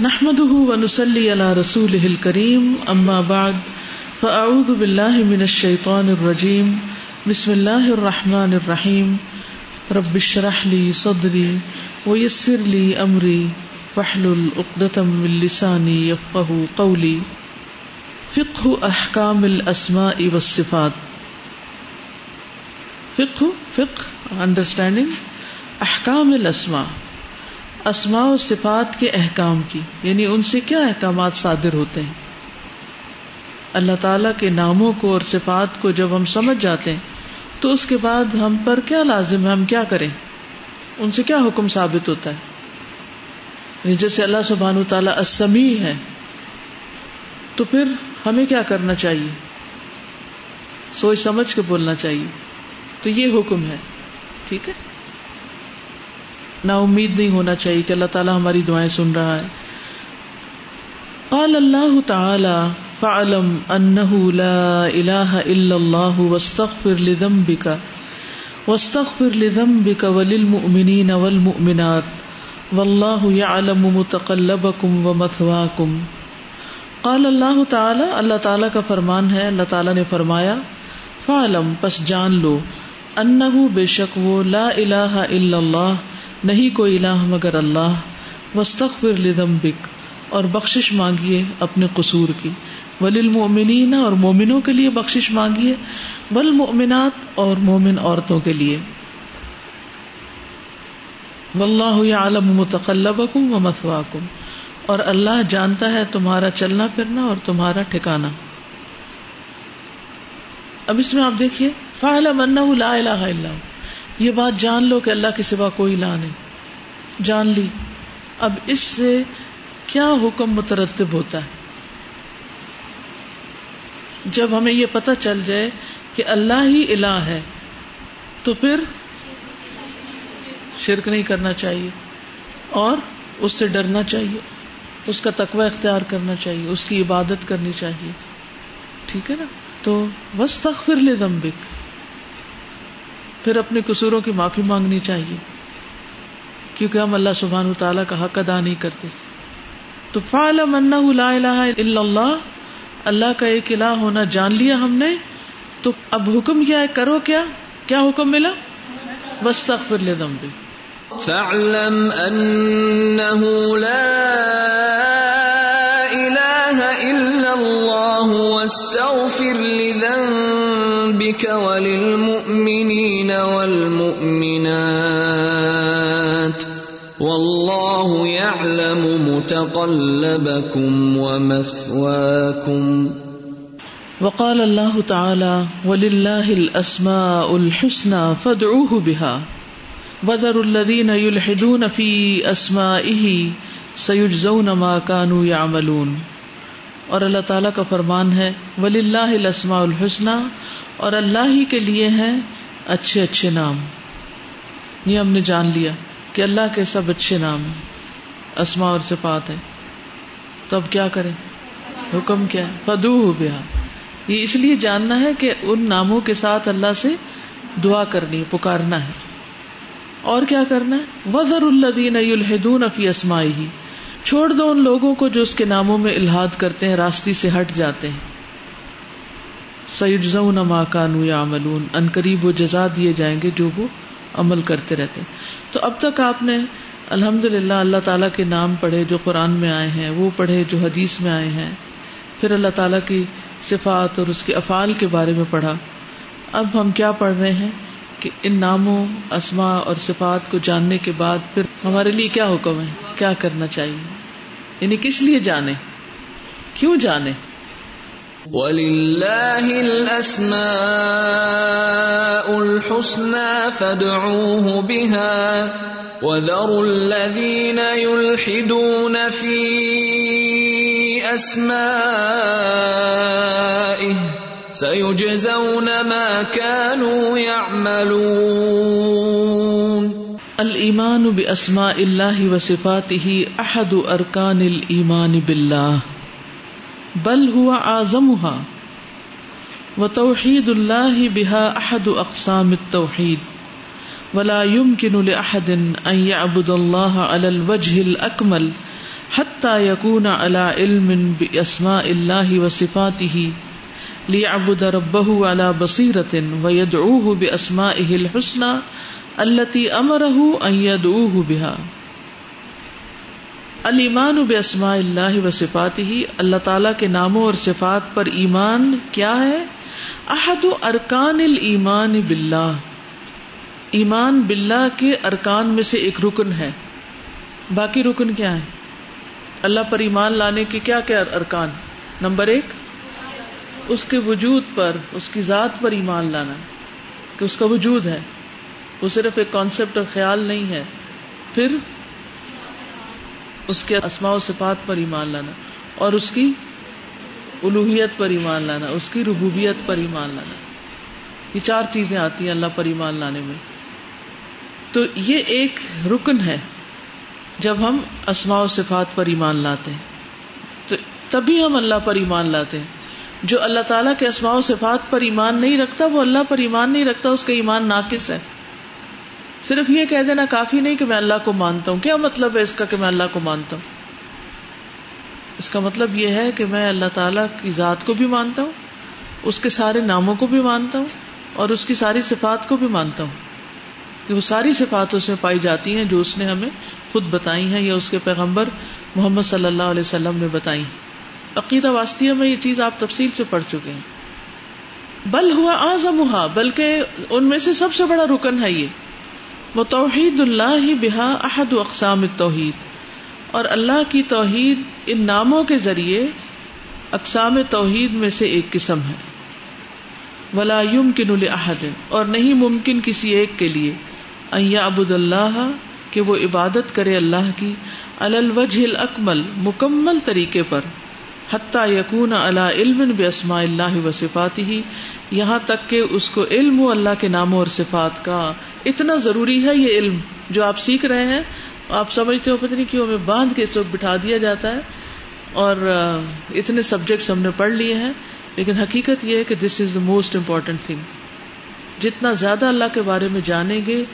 نحمده ونسلي على رسوله الكريم، أما بعد، فأعوذ بالله من الشيطان الرجيم، بسم الله الرحمن الرحيم، رب اشرح لي صدري ويسر لي أمري، واحلل عقدة من لساني يفقه قولي. فقه أحكام الأسماء والصفات. فقه فقه، understanding احکام الاسماء اسماء و صفات کے احکام کی یعنی ان سے کیا احکامات صادر ہوتے ہیں؟ اللہ تعالی کے ناموں کو اور صفات کو جب ہم سمجھ جاتے ہیں، تو اس کے بعد ہم پر کیا لازم ہے، ہم کیا کریں؟ ان سے کیا حکم ثابت ہوتا ہے؟ یعنی جیسے اللہ سبحان تعالیٰ اسمی ہے، تو پھر ہمیں کیا کرنا چاہیے؟ سوچ سمجھ کے بولنا چاہیے، تو یہ حکم ہے، ٹھیک ہے؟ نا امید نہیں ہونا چاہیے کہ اللہ تعالیٰ ہماری دعائیں سن رہا ہے۔ قال اللہ تعالی، فعلم انه لا الہ الا اللہ واستغفر لذنبك واستغفر لذنبك وللمؤمنین والمؤمنات واللہ يعلم متقلبكم ومثواكم۔ قال اللہ تعالی اللہ تعالی کا فرمان ہے، اللہ تعالی نے فرمایا، فعلم، پس جان لو انه بے شک وہ لا الہ الا اللہ نہیں کوئی الہ مگر اللہ وسطر لذنبک، اور بخشش مانگیے اپنے قصور کی۔ وللمؤمنین اور مومنوں کے لیے بخشش مانگیے والمؤمنات اور مومن عورتوں کے لیے۔ واللہ یعلم متقلبکم ومثواکم، اور اللہ جانتا ہے تمہارا چلنا پھرنا اور تمہارا ٹھکانا۔ اب اس میں آپ دیکھیے فعلم انہ لا الہ الا اللہ یہ بات جان لو کہ اللہ کے سوا کوئی لا نہیں۔ جان لی۔ اب اس سے کیا حکم مترتب ہوتا ہے؟ جب ہمیں یہ پتہ چل جائے کہ اللہ ہی الہ ہے، تو پھر شرک نہیں کرنا چاہیے اور اس سے ڈرنا چاہیے۔ اس کا تقوی اختیار کرنا چاہیے، اس کی عبادت کرنی چاہیے۔ ٹھیک ہے نا؟ تو بس تخر لے دمبک پھر اپنے قصوروں کی معافی مانگنی چاہیے، کیونکہ ہم اللہ سبحان تعالیٰ کا حق ادا نہیں کرتے۔ تو فعل لا الہ الا اللہ اللہ کا ایک الہ ہونا جان لیا ہم نے، تو اب حکم کیا ہے، کرو کیا؟ کیا حکم ملا؟ بس تک پھر لے دم بھی فاعلم انه لا واستغفر لذنبك وللمؤمنین والمؤمنات واللہ يعلم متقلبكم ومثواكم. وقال الله تعالى ولله الأسماء الحسنى فادعوه بها. وذر الذين يلحدون في أسمائه سيجزون ما كانوا يعملون. اور اللہ تعالیٰ کا فرمان ہے ولی اللہ الاسماء الحسنہ اور اللہ ہی کے لیے ہیں اچھے اچھے نام۔ یہ ہم نے جان لیا کہ اللہ کے سب اچھے نام ہیں۔ اسما اور صفات ہے تو اب کیا کریں؟ حکم کیا ہے؟ فدو ہو بیا یہ اس لیے جاننا ہے کہ ان ناموں کے ساتھ اللہ سے دعا کرنی پکارنا ہے۔ اور کیا کرنا ہے؟ وزر اللہ دین الحدون افی اسمائی چھوڑ دو ان لوگوں کو جو اس کے ناموں میں الحاد کرتے ہیں، راستی سے ہٹ جاتے ہیں۔ سیدز ما کانو یا عملون ان قریب وہ جزا دیے جائیں گے جو وہ عمل کرتے رہتے تو اب تک آپ نے الحمد للہ اللہ تعالیٰ کے نام پڑھے جو قرآن میں آئے ہیں، وہ پڑھے جو حدیث میں آئے ہیں۔ پھر اللہ تعالیٰ کی صفات اور اس کے افعال کے بارے میں پڑھا۔ اب ہم کیا پڑھ رہے ہیں؟ کہ ان ناموں اسما اور صفات کو جاننے کے بعد پھر ہمارے لیے کیا حکم ہے؟ کیا کرنا چاہیے؟ یعنی کس لیے جانے؟ کیوں جانے؟ وَلِلَّهِ الْأَسْمَاءُ الْحُسْنَى فَادْعُوهُ بِهَا وَذَرُوا الَّذِينَ يُلْحِدُونَ فِي أَسْمَائِهِ سَيُجْزَوْنَ مَا كَانُوا يَعْمَلُونَ الایمان باسماء اللہ وصفاته احد ارکان الایمان باللہ، بل ہوا آزمها وتوحید اللہ بها احد اقسام التوحید ولا يمكن لاحد ان يعبد الله على الوجه الاكمل حتى يكون على علم بأسماء الله وصفاته ليعبد ربه على بصيرة ويدعوه بأسمائه الحسنى التي أمره أن يدعوه بها۔ المان بے اسماء اللہ و صفات ہی اللہ تعالیٰ کے ناموں اور صفات پر ایمان کیا ہے؟ احد ارکان المان باللہ ایمان باللہ کے ارکان میں سے ایک رکن ہے۔ باقی رکن کیا ہے اللہ پر ایمان لانے کے کیا کیا ارکان؟ نمبر ایک اس کے وجود پر، اس کی ذات پر ایمان لانا، کہ اس کا وجود ہے۔ وہ صرف ایک کانسیپٹ اور خیال نہیں ہے۔ پھر اس کے اسماء و صفات پر ایمان لانا، اور اس کی الوحیت پر ایمان لانا، اس کی ربوبیت پر ایمان لانا۔ یہ چار چیزیں آتی ہیں اللہ پر ایمان لانے میں۔ تو یہ ایک رکن ہے جب ہم اسماء و صفات پر ایمان لاتے ہیں۔ تو تبھی ہم اللہ پر ایمان لاتے ہیں۔ جو اللہ تعالیٰ کے اسماء و صفات پر ایمان نہیں رکھتا، وہ اللہ پر ایمان نہیں رکھتا، اس کا ایمان ناقص ہے۔ صرف یہ کہہ دینا کافی نہیں کہ میں اللہ کو مانتا ہوں۔ کیا مطلب ہے اس کا کہ میں اللہ کو مانتا ہوں؟ اس کا مطلب یہ ہے کہ میں اللہ تعالی کی ذات کو بھی مانتا ہوں، اس کے سارے ناموں کو بھی مانتا ہوں اور اس کی ساری صفات کو بھی مانتا ہوں۔ کہ وہ ساری صفات اس میں پائی جاتی ہیں جو اس نے ہمیں خود بتائی ہیں یا اس کے پیغمبر محمد صلی اللہ علیہ وسلم نے بتائی عقیدہ واسطیہ میں یہ چیز آپ تفصیل سے پڑھ چکے ہیں۔ بل ہوا آزم بلکہ ان میں سے سب سے بڑا رکن ہے یہ۔ وہ توحید اللہ ہی بحا احد اقسام توحید اور اللہ کی توحید ان ناموں کے ذریعے اقسام توحید میں سے ایک قسم ہے۔ ولا يمكن لاحد اور نہیں ممکن کسی ایک کے لیے۔ ان ابود اللہ، کہ وہ عبادت کرے اللہ کی۔ الوجه الاکمل، مکمل طریقے پر۔ حتیٰ یقون اللہ علم بسماء اللہ و صفات ہی یہاں تک کہ اس کو علم ہو اللہ کے ناموں اور صفات کا اتنا ضروری ہے یہ علم جو آپ سیکھ رہے ہیں، آپ سمجھتے ہو، پتہ نہیں کیوں ہمیں باندھ کے اس وقت بٹھا دیا جاتا ہے۔ اور اتنے سبجیکٹس ہم نے پڑھ لیے ہیں، لیکن حقیقت یہ ہے کہ this is the most important thing جتنا زیادہ اللہ کے بارے میں جانیں گے،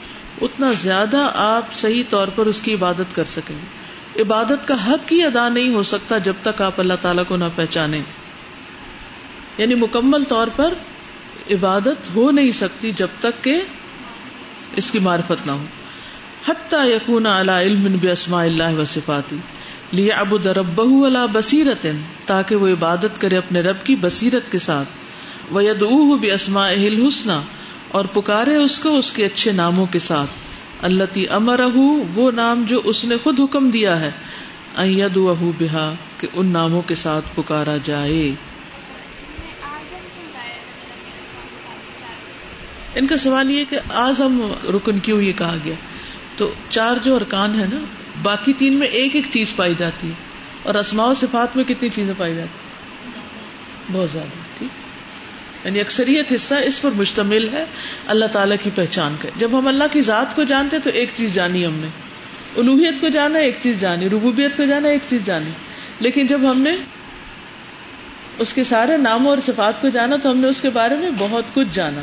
اتنا زیادہ آپ صحیح طور پر اس کی عبادت کر سکیں گے۔ عبادت کا حق ہی ادا نہیں ہو سکتا جب تک آپ اللہ تعالیٰ کو نہ پہچانے یعنی مکمل طور پر عبادت ہو نہیں سکتی جب تک کہ اس کی معرفت نہ ہو۔ حتیٰ یقون اللہ علم بسما اللہ و صفاتی۔ لیے ابو درب اللہ بصیرت تاکہ وہ عبادت کرے اپنے رب کی بصیرت کے ساتھ۔ وہ ید بے اسما حسن اور پکارے اس کو اس کے اچھے ناموں کے ساتھ۔ اللہ تی امر وہ نام جو اس نے خود حکم دیا ہے بہا، کہ ان ناموں کے ساتھ پکارا جائے۔ ان کا سوال یہ کہ آزم رکن کیوں یہ کہا گیا؟ تو چار جو ارکان ہے نا، باقی تین میں ایک ایک چیز پائی جاتی ہے۔ اور اسماء و صفات میں کتنی چیزیں پائی جاتی بہت زیادہ۔ یعنی اکثریت حصہ اس پر مشتمل ہے، اللہ تعالیٰ کی پہچان کا۔ جب ہم اللہ کی ذات کو جانتے تو ایک چیز جانی ہم نے۔ الوحیت کو جانا، ایک چیز جانی۔ ربوبیت کو جانا، ایک چیز جانی۔ لیکن جب ہم نے اس کے سارے ناموں اور صفات کو جانا تو ہم نے اس کے بارے میں بہت کچھ جانا۔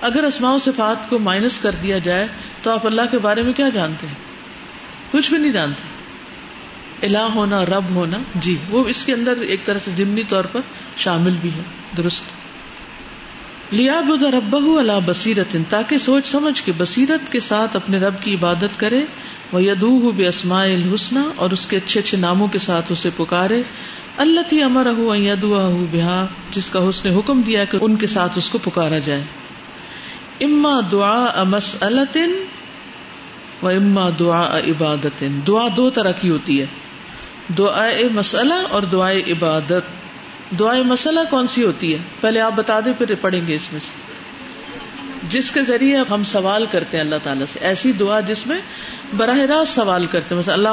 اگر اسماء و صفات کو مائنس کر دیا جائے تو آپ اللہ کے بارے میں کیا جانتے ہیں؟ کچھ بھی نہیں جانتے۔ الہ ہونا، رب ہونا جی وہ اس کے اندر ایک طرح سے ضمنی طور پر شامل بھی ہے، درست۔ لیا بد رب اللہ بصیرت تاکہ سوچ سمجھ کے بصیرت کے ساتھ اپنے رب کی عبادت کرے وہ یدو بے اسماء الحسن اور اس کے اچھے اچھے ناموں کے ساتھ اسے پکارے۔ اللہ تی امر بہا، جس کا حسن حکم دیا کہ ان کے ساتھ اس کو پکارا جائے۔ اما دعا امس و اما دعا عبادت دعا دو طرح کی ہوتی ہے۔ دعائے مسئلہ اور دعائے عبادت۔ دعائے مسئلہ کون سی ہوتی ہے؟ پہلے آپ بتا دیں، پھر پڑھیں گے اس میں سے۔ جس کے ذریعے ہم سوال کرتے ہیں اللہ تعالیٰ سے۔ ایسی دعا جس میں براہ راست سوال کرتے ہیں۔ اللہ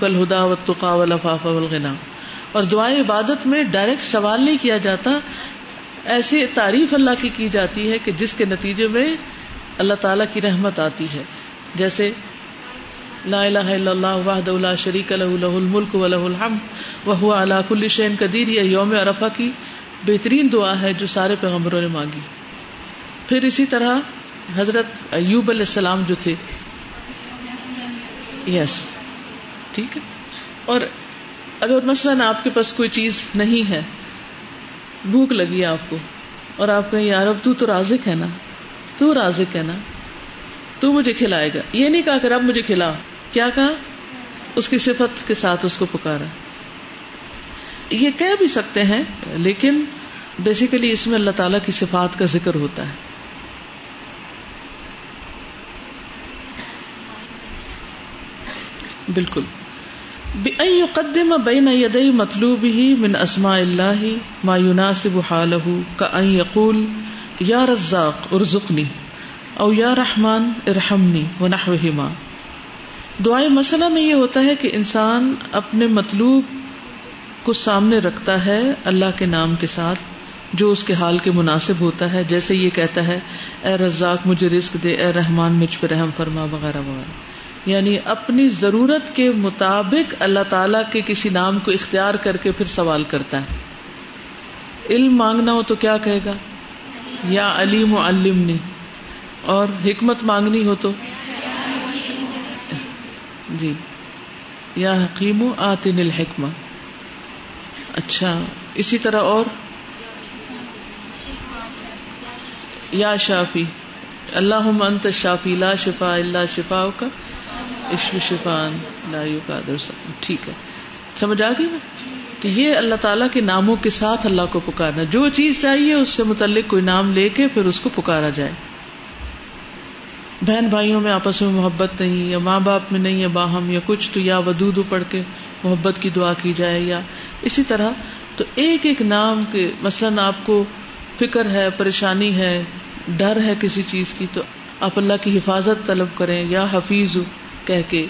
الہدا و تقا ولفاف والغنا۔ اور دعائیں عبادت میں ڈائریکٹ سوال نہیں کیا جاتا۔ ایسی تعریف اللہ کی کی جاتی ہے کہ جس کے نتیجے میں اللہ تعالیٰ کی رحمت آتی ہے۔ جیسے لا الہ الا اللہ وحدہ لا شریک له له الملک وله الحمد، وهو على كل شيء قدیر، یہ یوم عرفہ کی بہترین دعا ہے جو سارے پیغمبروں نے مانگی۔ پھر اسی طرح حضرت ایوب علیہ السلام جو تھے۔ یس ٹھیک ہے۔ اور اگر مثلاً آپ کے پاس کوئی چیز نہیں ہے، بھوک لگی آپ کو اور آپ کہیں، یار اب تو تو رازق ہے نا، تو رازق ہے نا؟ تو مجھے کھلائے گا۔ یہ نہیں کہا کہ اب مجھے کھلا۔ کیا کہا؟ اس کی صفت کے ساتھ اس کو پکارا۔ یہ کہہ بھی سکتے ہیں، لیکن بیسیکلی اس میں اللہ تعالی کی صفات کا ذکر ہوتا ہے۔ بالکل۔ يقدم بين يدي مطلوبه من اسماء الله ما يناسب حاله كأن يقول يا رزاق ارزقني او یا رحمان ارحمنی ونحوهما دعائیں مسئلہ میں یہ ہوتا ہے کہ انسان اپنے مطلوب کو سامنے رکھتا ہے اللہ کے نام کے ساتھ، جو اس کے حال کے مناسب ہوتا ہے۔ جیسے یہ کہتا ہے، اے رزاق، مجھے رزق دے، اے رحمان، مجھ پہ رحم فرما، وغیرہ وغیرہ۔ یعنی اپنی ضرورت کے مطابق اللہ تعالی کے کسی نام کو اختیار کر کے پھر سوال کرتا ہے۔ علم مانگنا ہو تو کیا کہے گا؟ یا علیم و علمنی۔ اور حکمت مانگنی ہو تو جی یا حکیم آتن الحکم اچھا اسی طرح اور؟ یا شافی۔ اللہ انت شافی لا شفا اللہ شفا کا عشق شفان لایو کا ٹھیک ہے۔ سمجھ آ گئی نا؟ تو یہ اللہ تعالیٰ کے ناموں کے ساتھ اللہ کو پکارنا۔ جو چیز چاہیے اس سے متعلق کوئی نام لے کے پھر اس کو پکارا جائے۔ بہن بھائیوں میں آپس میں محبت نہیں، یا ماں باپ میں نہیں ہے باہم، یا کچھ تو، یا ودود پڑھ کے محبت کی دعا کی جائے، یا اسی طرح۔ تو ایک ایک نام کے، مثلاً آپ کو فکر ہے، پریشانی ہے، ڈر ہے کسی چیز کی، تو آپ اللہ کی حفاظت طلب کریں، یا حفیظ کہہ کے۔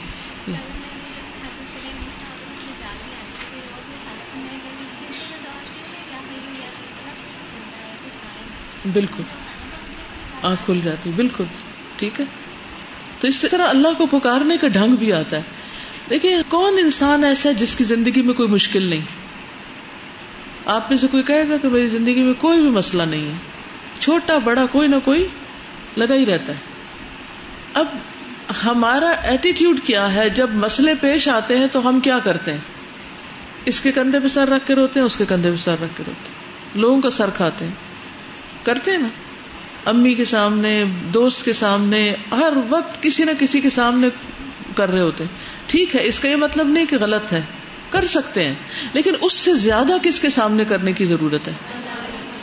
بالکل۔ آنکھ کھل جاتی، بالکل۔ ٹھیک ہے؟ تو اس طرح اللہ کو پکارنے کا ڈھنگ بھی آتا ہے۔ دیکھیے کون انسان ایسا ہے جس کی زندگی میں کوئی مشکل نہیں؟ آپ میں سے کوئی کہے گا کہ میری زندگی میں کوئی بھی مسئلہ نہیں ہے۔ چھوٹا، بڑا، کوئی نہ کوئی لگا ہی رہتا ہے۔ اب ہمارا ایٹیٹیوڈ کیا ہے؟ جب مسئلے پیش آتے ہیں تو ہم کیا کرتے ہیں؟ اس کے کندھے پہ سر رکھ کے روتے ہیں، اس کے کندھے پہ سر رکھ کے روتے ہیں۔ لوگوں کا سر کھاتے ہیں۔ کرتے ہیں نا؟ امی کے سامنے، دوست کے سامنے، ہر وقت کسی نہ کسی کے سامنے کر رہے ہوتے ہیں۔ ٹھیک ہے، اس کا یہ مطلب نہیں کہ غلط ہے، کر سکتے ہیں۔ لیکن اس سے زیادہ کس کے سامنے کرنے کی ضرورت ہے؟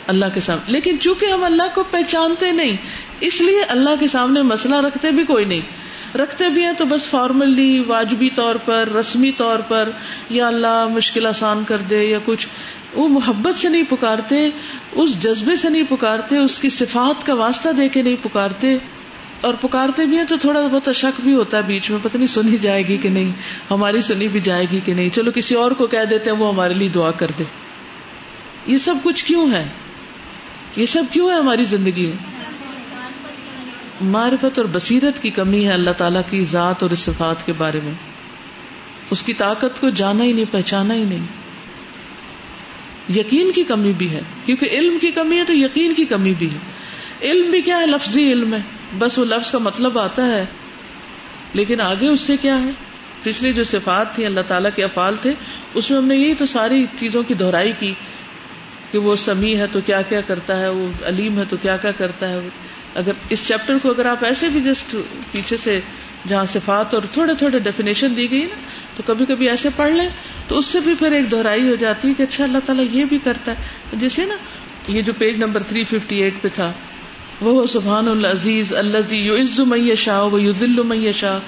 اللہ کے سامنے۔ لیکن چونکہ ہم اللہ کو پہچانتے نہیں، اس لیے اللہ کے سامنے مسئلہ رکھتے بھی کوئی نہیں۔ رکھتے بھی ہیں تو بس فارملی واجبی طور پر، رسمی طور پر، یا اللہ مشکل آسان کر دے یا کچھ۔ وہ محبت سے نہیں پکارتے، اس جذبے سے نہیں پکارتے، اس کی صفات کا واسطہ دے کے نہیں پکارتے۔ اور پکارتے بھی ہیں تو تھوڑا بہت شک بھی ہوتا ہے بیچ میں، پتہ نہیں سنی جائے گی کہ نہیں، ہماری سنی بھی جائے گی کہ نہیں۔ چلو کسی اور کو کہہ دیتے ہیں وہ ہمارے لیے دعا کر دے۔ یہ سب کچھ کیوں ہے؟ یہ سب کیوں ہے ہماری زندگی میں؟ معرفت اور بصیرت کی کمی ہے اللہ تعالیٰ کی ذات اور صفات کے بارے میں۔ اس کی طاقت کو جانا ہی نہیں، پہچانا ہی نہیں۔ یقین کی کمی بھی ہے، کیونکہ علم کی کمی ہے تو یقین کی کمی بھی ہے۔ علم بھی کیا ہے؟ لفظی علم ہے۔ بس وہ لفظ کا مطلب آتا ہے۔ لیکن آگے اس سے کیا ہے؟ پچھلی جو صفات تھی اللہ تعالیٰ کے افعال تھے، اس میں ہم نے یہی تو ساری چیزوں کی دہرائی کی کہ وہ سمیع ہے تو کیا کیا کرتا ہے، وہ علیم ہے تو کیا کیا کرتا ہے۔ اگر اس چیپٹر کو اگر آپ ایسے بھی جسٹ پیچھے سے جہاں صفات اور تھوڑے تھوڑے ڈیفینیشن دی گئی نا، تو کبھی کبھی ایسے پڑھ لیں، تو اس سے بھی پھر ایک دہرائی ہو جاتی ہے کہ اچھا اللہ تعالیٰ یہ بھی کرتا ہے۔ جیسے نا، یہ جو page number three fifty eight پہ تھا وہ سبحان العزیز اللہ یعز من یشاء و یذل من یشاء.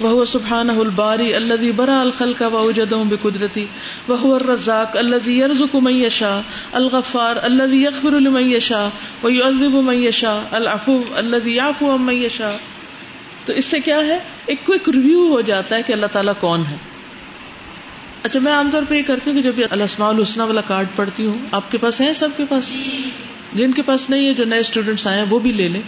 وہ سبحانہ الباری الذي برا الخلق واوجدهم بقدرتی. وهو الرزاق الذي يرزق من یشاء. الغفار الذي يغفر لمن یشاء ويعذب من یشاء. العفو الذي يعفو عمن تو اس سے کیا ہے؟ ایک کوئک ریویو ہو جاتا ہے کہ اللہ تعالیٰ کون ہے. اچھا میں عام طور پہ یہ کرتی ہوں کہ جب الاسماء الحسنہ والا کارڈ پڑھتی ہوں، آپ کے پاس ہے سب کے پاس؟ جن کے پاس نہیں ہے، جو نئے اسٹوڈینٹس آئے ہیں، وہ بھی لے لیں۔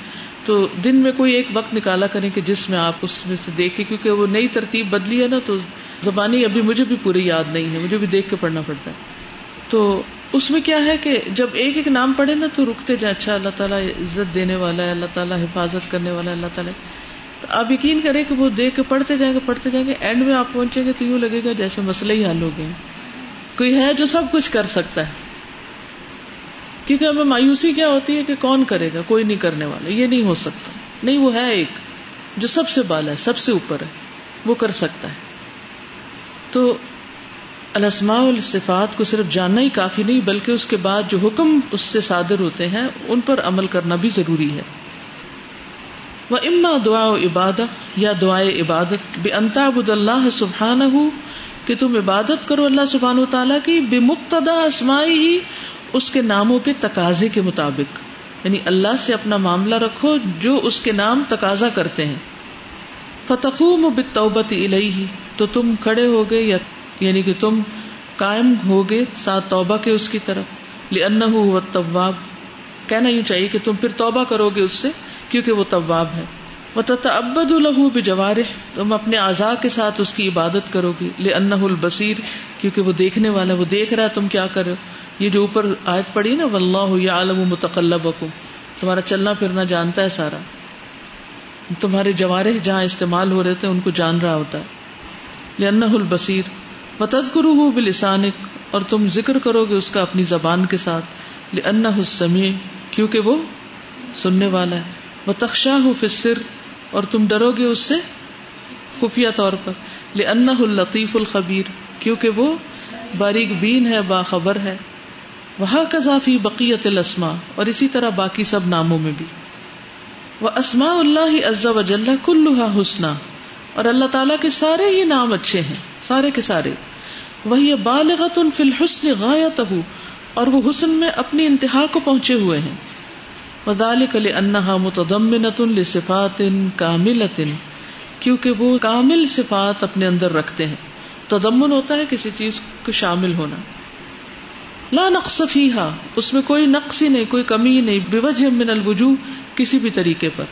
تو دن میں کوئی ایک وقت نکالا کریں کہ جس میں آپ اس میں سے دیکھ کے، کیونکہ وہ نئی ترتیب بدلی ہے نا، تو زبانی ابھی مجھے بھی پوری یاد نہیں ہے، مجھے بھی دیکھ کے پڑھنا پڑتا ہے۔ تو اس میں کیا ہے کہ جب ایک ایک نام پڑھے نا، تو رکتے جائیں اچھا اللہ تعالیٰ عزت دینے والا ہے، اللہ تعالیٰ حفاظت کرنے والا ہے، اللہ تعالیٰ۔ تو آپ یقین کریں کہ وہ دیکھ کے پڑھتے جائیں گے، پڑھتے جائیں گے اینڈ میں آپ پہنچیں گے تو یوں لگے گا جیسے مسئلہ ہی حل ہو گئے کوئی ہے جو سب کچھ کر سکتا ہے۔ کیونکہ ہمیں مایوسی کیا ہوتی ہے کہ کون کرے گا؟ کوئی نہیں کرنے والا، یہ نہیں ہو سکتا۔ نہیں، وہ ہے ایک جو سب سے بالا ہے، سب سے اوپر ہے، وہ کر سکتا ہے۔ تو الاسماء الصفات کو صرف جاننا ہی کافی نہیں، بلکہ اس کے بعد جو حکم اس سے صادر ہوتے ہیں، ان پر عمل کرنا بھی ضروری ہے۔ وہ اما دعا و عبادت یا دعائے عبادت بے انتاب اللہ سبحان ہو کہ تم عبادت کرو اللہ سبحان و تعالیٰ کی بے مقتدا اسمائی ہی اس کے ناموں کے تقاضے کے مطابق یعنی اللہ سے اپنا معاملہ رکھو جو اس کے نام تقاضا کرتے ہیں۔ فتح بتوبت الہی تو تم کھڑے ہو گئے یا یعنی کہ تم قائم ہوگے ساتھ توبہ کے اس کی طرف۔ لن ہو طواب کہنا یوں چاہیے کہ تم پھر توبہ کرو گے اس سے، کیونکہ وہ طواب ہے۔ وہ تبد الح تم اپنے اعضاء کے ساتھ اس کی عبادت کرو گی۔ لن البصیر کیونکہ وہ دیکھنے والا وہ دیکھ رہا ہے تم کیا کرو یہ جو اوپر آیت پڑی نا واللہ یعلم متقلبکم تمہارا چلنا پھرنا جانتا ہے سارا۔ تمہارے جوارح جہاں استعمال ہو رہے تھے، ان کو جان رہا ہوتا ہے۔ لأنہ البصیر وتذکرہ بلسانک اور تم ذکر کرو گے اس کا اپنی زبان کے ساتھ۔ لأنہ السمیع کیونکہ وہ سننے والا ہے۔ وتخشاہ فی السر اور تم ڈرو گے اس سے؟ خفیہ طور پر۔ لأنہ اللطیف الخبیر کیونکہ وہ باریک بین ہے، باخبر ہے۔ وہ کذافی بقیت السما اور اسی طرح باقی سب ناموں میں بھی۔ وہ اسما اللہ عز و جل کلوہا حسنا۔ اور اللہ تعالیٰ کے سارے ہی نام اچھے ہیں۔ سارے کے سارے۔ وہی بالغت فی الحسن غایت اور وہ حسن میں اپنی انتہا کو پہنچے ہوئے ہیں۔ وذالک لانها متضمنۃ لصفات کاملۃ کیونکہ وہ کامل صفات اپنے اندر رکھتے ہیں۔ تضمن ہوتا ہے کسی چیز کو شامل ہونا۔ لا نقص فیحا اس میں کوئی نقص ہی نہیں، کوئی کمی ہی نہیں بے من الوجوہ کسی بھی طریقے پر۔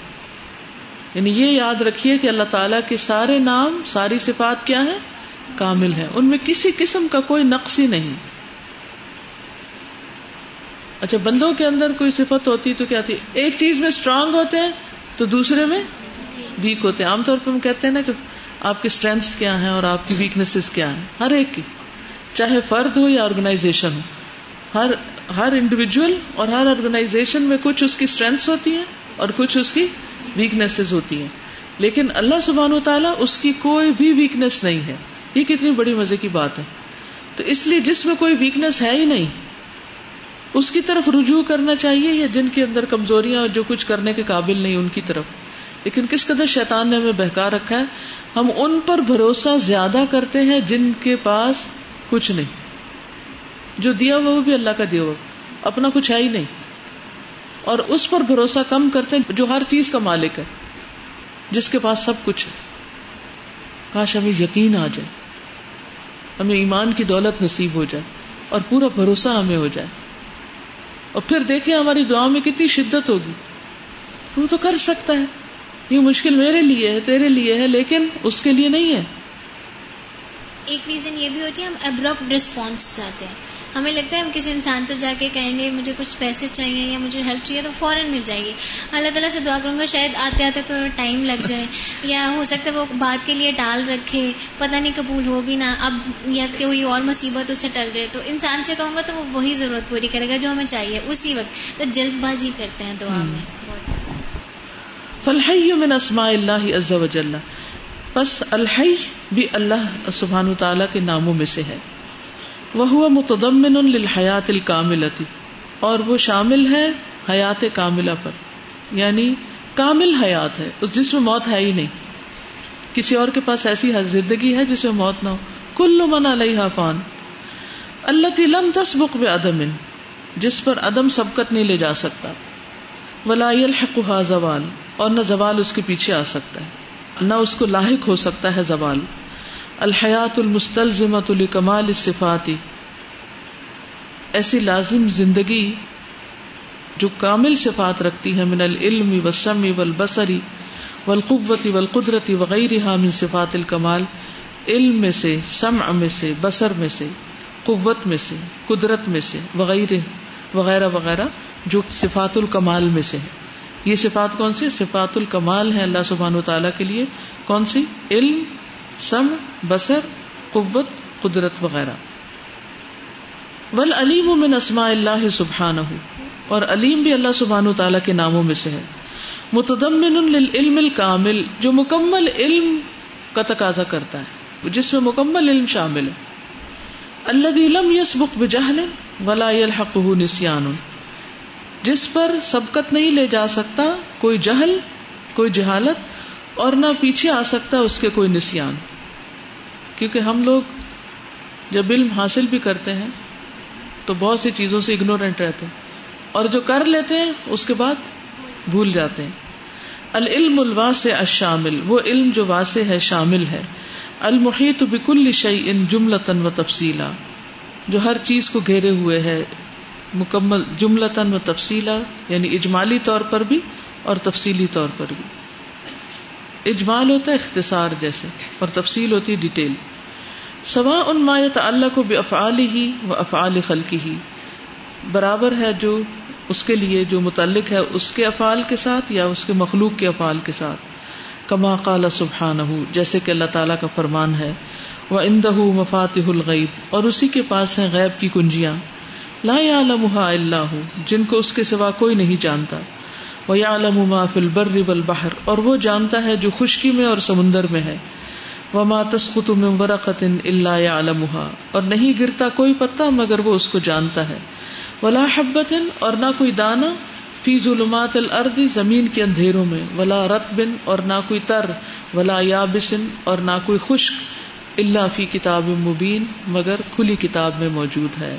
یعنی یہ یاد رکھیے کہ اللہ تعالیٰ کے سارے نام، ساری صفات کیا ہیں؟ کامل ہے ان میں کسی قسم کا کوئی نقص ہی نہیں۔ اچھا بندوں کے اندر کوئی صفت ہوتی تو کیا تھی؟ ایک چیز میں اسٹرانگ ہوتے ہیں تو دوسرے میں ویک ہوتے ہیں۔ عام طور پہ ہم کہتے ہیں نا کہ آپ کی اسٹرینگس کیا ہیں اور آپ کی ویکنیسز کیا ہیں؟ ہر ایک کی۔ چاہے فرد ہو یا آرگنائزیشن ہو۔ ہر ہر انڈیویجل اور ہر آرگنائزیشن میں کچھ اس کی اسٹرینگس ہوتی ہیں اور کچھ اس کی ویکنیس ہوتی ہیں۔ لیکن اللہ سبحان و تعالیٰ اس کی کوئی بھی ویکنیس نہیں ہے۔ یہ کتنی بڑی مزے کی بات ہے۔ تو اس لیے جس میں کوئی ویکنیس ہے ہی نہیں اس کی طرف رجوع کرنا چاہیے یا جن کے اندر کمزوریاں اور جو کچھ کرنے کے قابل نہیں ان کی طرف؟ لیکن کس قدر شیطان نے ہمیں بہکا رکھا ہے؟ ہم ان پر بھروسہ زیادہ کرتے ہیں جن کے پاس کچھ نہیں۔ جو دیا ہوا وہ بھی اللہ کا دیا ہوا۔ اپنا کچھ ہے ہی نہیں۔ اور اس پر بھروسہ کم کرتے ہیں جو ہر چیز کا مالک ہے، جس کے پاس سب کچھ ہے۔ کاش ہمیں یقین آ جائے، ہمیں ایمان کی دولت نصیب ہو جائے اور پورا بھروسہ ہمیں ہو جائے۔ اور پھر دیکھیں ہماری دعا میں کتنی شدت ہوگی۔ وہ تو کر سکتا ہے۔ یہ مشکل میرے لیے ہے، تیرے لیے ہے، لیکن اس کے لیے نہیں ہے۔ ایک ریزن یہ بھی ہوتی ہے، ہم ابرپٹ ریسپانس چاہتے ہیں۔ ہمیں لگتا ہے ہم کسی انسان سے جا کے کہیں گے، مجھے کچھ پیسے چاہیے یا مجھے ہیلپ چاہیے تو فوراً مل جائے گی۔ اللہ تعالیٰ سے دعا کروں گا، شاید آتے آتے تھوڑا ٹائم لگ جائے۔ یا ہو سکتا ہے وہ بات کے لیے ٹال رکھے، پتہ نہیں قبول ہو بھی نہ، اب یا کوئی اور مصیبت اسے ٹل جائے۔ تو انسان سے کہوں گا تو وہ وہی ضرورت پوری کرے گا جو ہمیں چاہیے۔ اسی وقت تو جلد بازی کرتے ہیں دعا میں۔ فلحی من اسماء اللہ عز و جل۔ بس الحی بھی اللہ سبحانہ تعالیٰ کے ناموں میں سے ہے۔ وہ متدمن للحیات الکاملتی، اور وہ شامل ہے حیات کاملہ پر یعنی کامل حیات ہے، اس جس میں موت ہے ہی نہیں۔ کسی اور کے پاس ایسی زندگی ہے جس میں موت نہ ہو۔ کل من علیہ فان۔ اللہ لم تسبق بعدم جس پر عدم سبقت نہیں لے جا سکتا۔ ولا يلحقها زوال، اور نہ زوال اس کے پیچھے آ سکتا ہے، نہ اس کو لاحق ہو سکتا ہے زوال۔ الحیات المستلزمت لکمال الصفاتی ایسی لازم زندگی جو کامل صفات رکھتی ہے من العلم والسمع والبصری والقوة والقدرت وغیرها من صفات الکمال، علم میں سے، سمع میں سے، بصر میں سے، قوت میں سے، قدرت میں سے، وغیرہ وغیرہ وغیرہ، جو صفات الکمال میں سے یہ صفات کون سی؟ صفات الکمال ہے اللہ سبحان و تعالیٰ کے لیے۔ کون سی؟ علم سم بسر قوت، قدرت وغیرہ۔ ول علیم من اسماء اللہ سبحان اور علیم بھی اللہ سبحان و تعالیٰ کے ناموں میں سے ہے۔ متدمن للعلم الکامل جو مکمل علم کا تقاضا کرتا ہے، جس میں مکمل علم شامل ہے۔ اللہ لم یسبق بجہل ولا يلحقه نسیان جس پر سبقت نہیں لے جا سکتا، کوئی جہل، کوئی جہالت اور نہ پیچھے آ سکتا اس کے کوئی نسان کیونکہ ہم لوگ جب علم حاصل بھی کرتے ہیں، تو بہت سی چیزوں سے اگنورینٹ رہتے ہیں۔ اور جو کر لیتے ہیں، اس کے بعد بھول جاتے ہیں۔ العلم الواسع الشامل، وہ علم جو واسع ہے، شامل ہے۔ المحیط بکل شعی ان جملتن و تفصیلا، جو ہر چیز کو گھیرے ہوئے ہے، مکمل جملتاً و تفصیلا یعنی اجمالی طور پر بھی اور تفصیلی طور پر بھی۔ اجمال ہوتا ہے، اختصار جیسے، اور تفصیل ہوتی ہے ڈیٹیل۔ سوا ان مایت اللہ کو بے افعال ہی و افعال خلقی ہی برابر ہے جو اس کے لیے جو متعلق ہے اس کے افعال کے ساتھ یا اس کے مخلوق کے افعال کے ساتھ۔ کما قال سبحان جیسے کہ اللہ تعالیٰ کا فرمان ہے وہ اندہ مفاتح الغیب، اور اسی کے پاس ہیں غیب کی کنجیاں۔ لا يعلمها اللہ جن کو اس کے سوا کوئی نہیں جانتا۔ وہ یا ما فی البر اور وہ جانتا ہے جو خشکی میں اور سمندر میں ہے۔ وہ تسقط من ورقت الا يعلمها، اور نہیں گرتا کوئی پتا مگر وہ اس کو جانتا ہے۔ ولا حبت اور نہ کوئی دانا۔ فی ظلمات الارض زمین کے اندھیروں میں۔ ولا رتبن اور نہ کوئی تر۔ ولا یابسن اور نہ کوئی خشک۔ اللہ فی کتاب مبین، مگر کھلی کتاب میں موجود ہے۔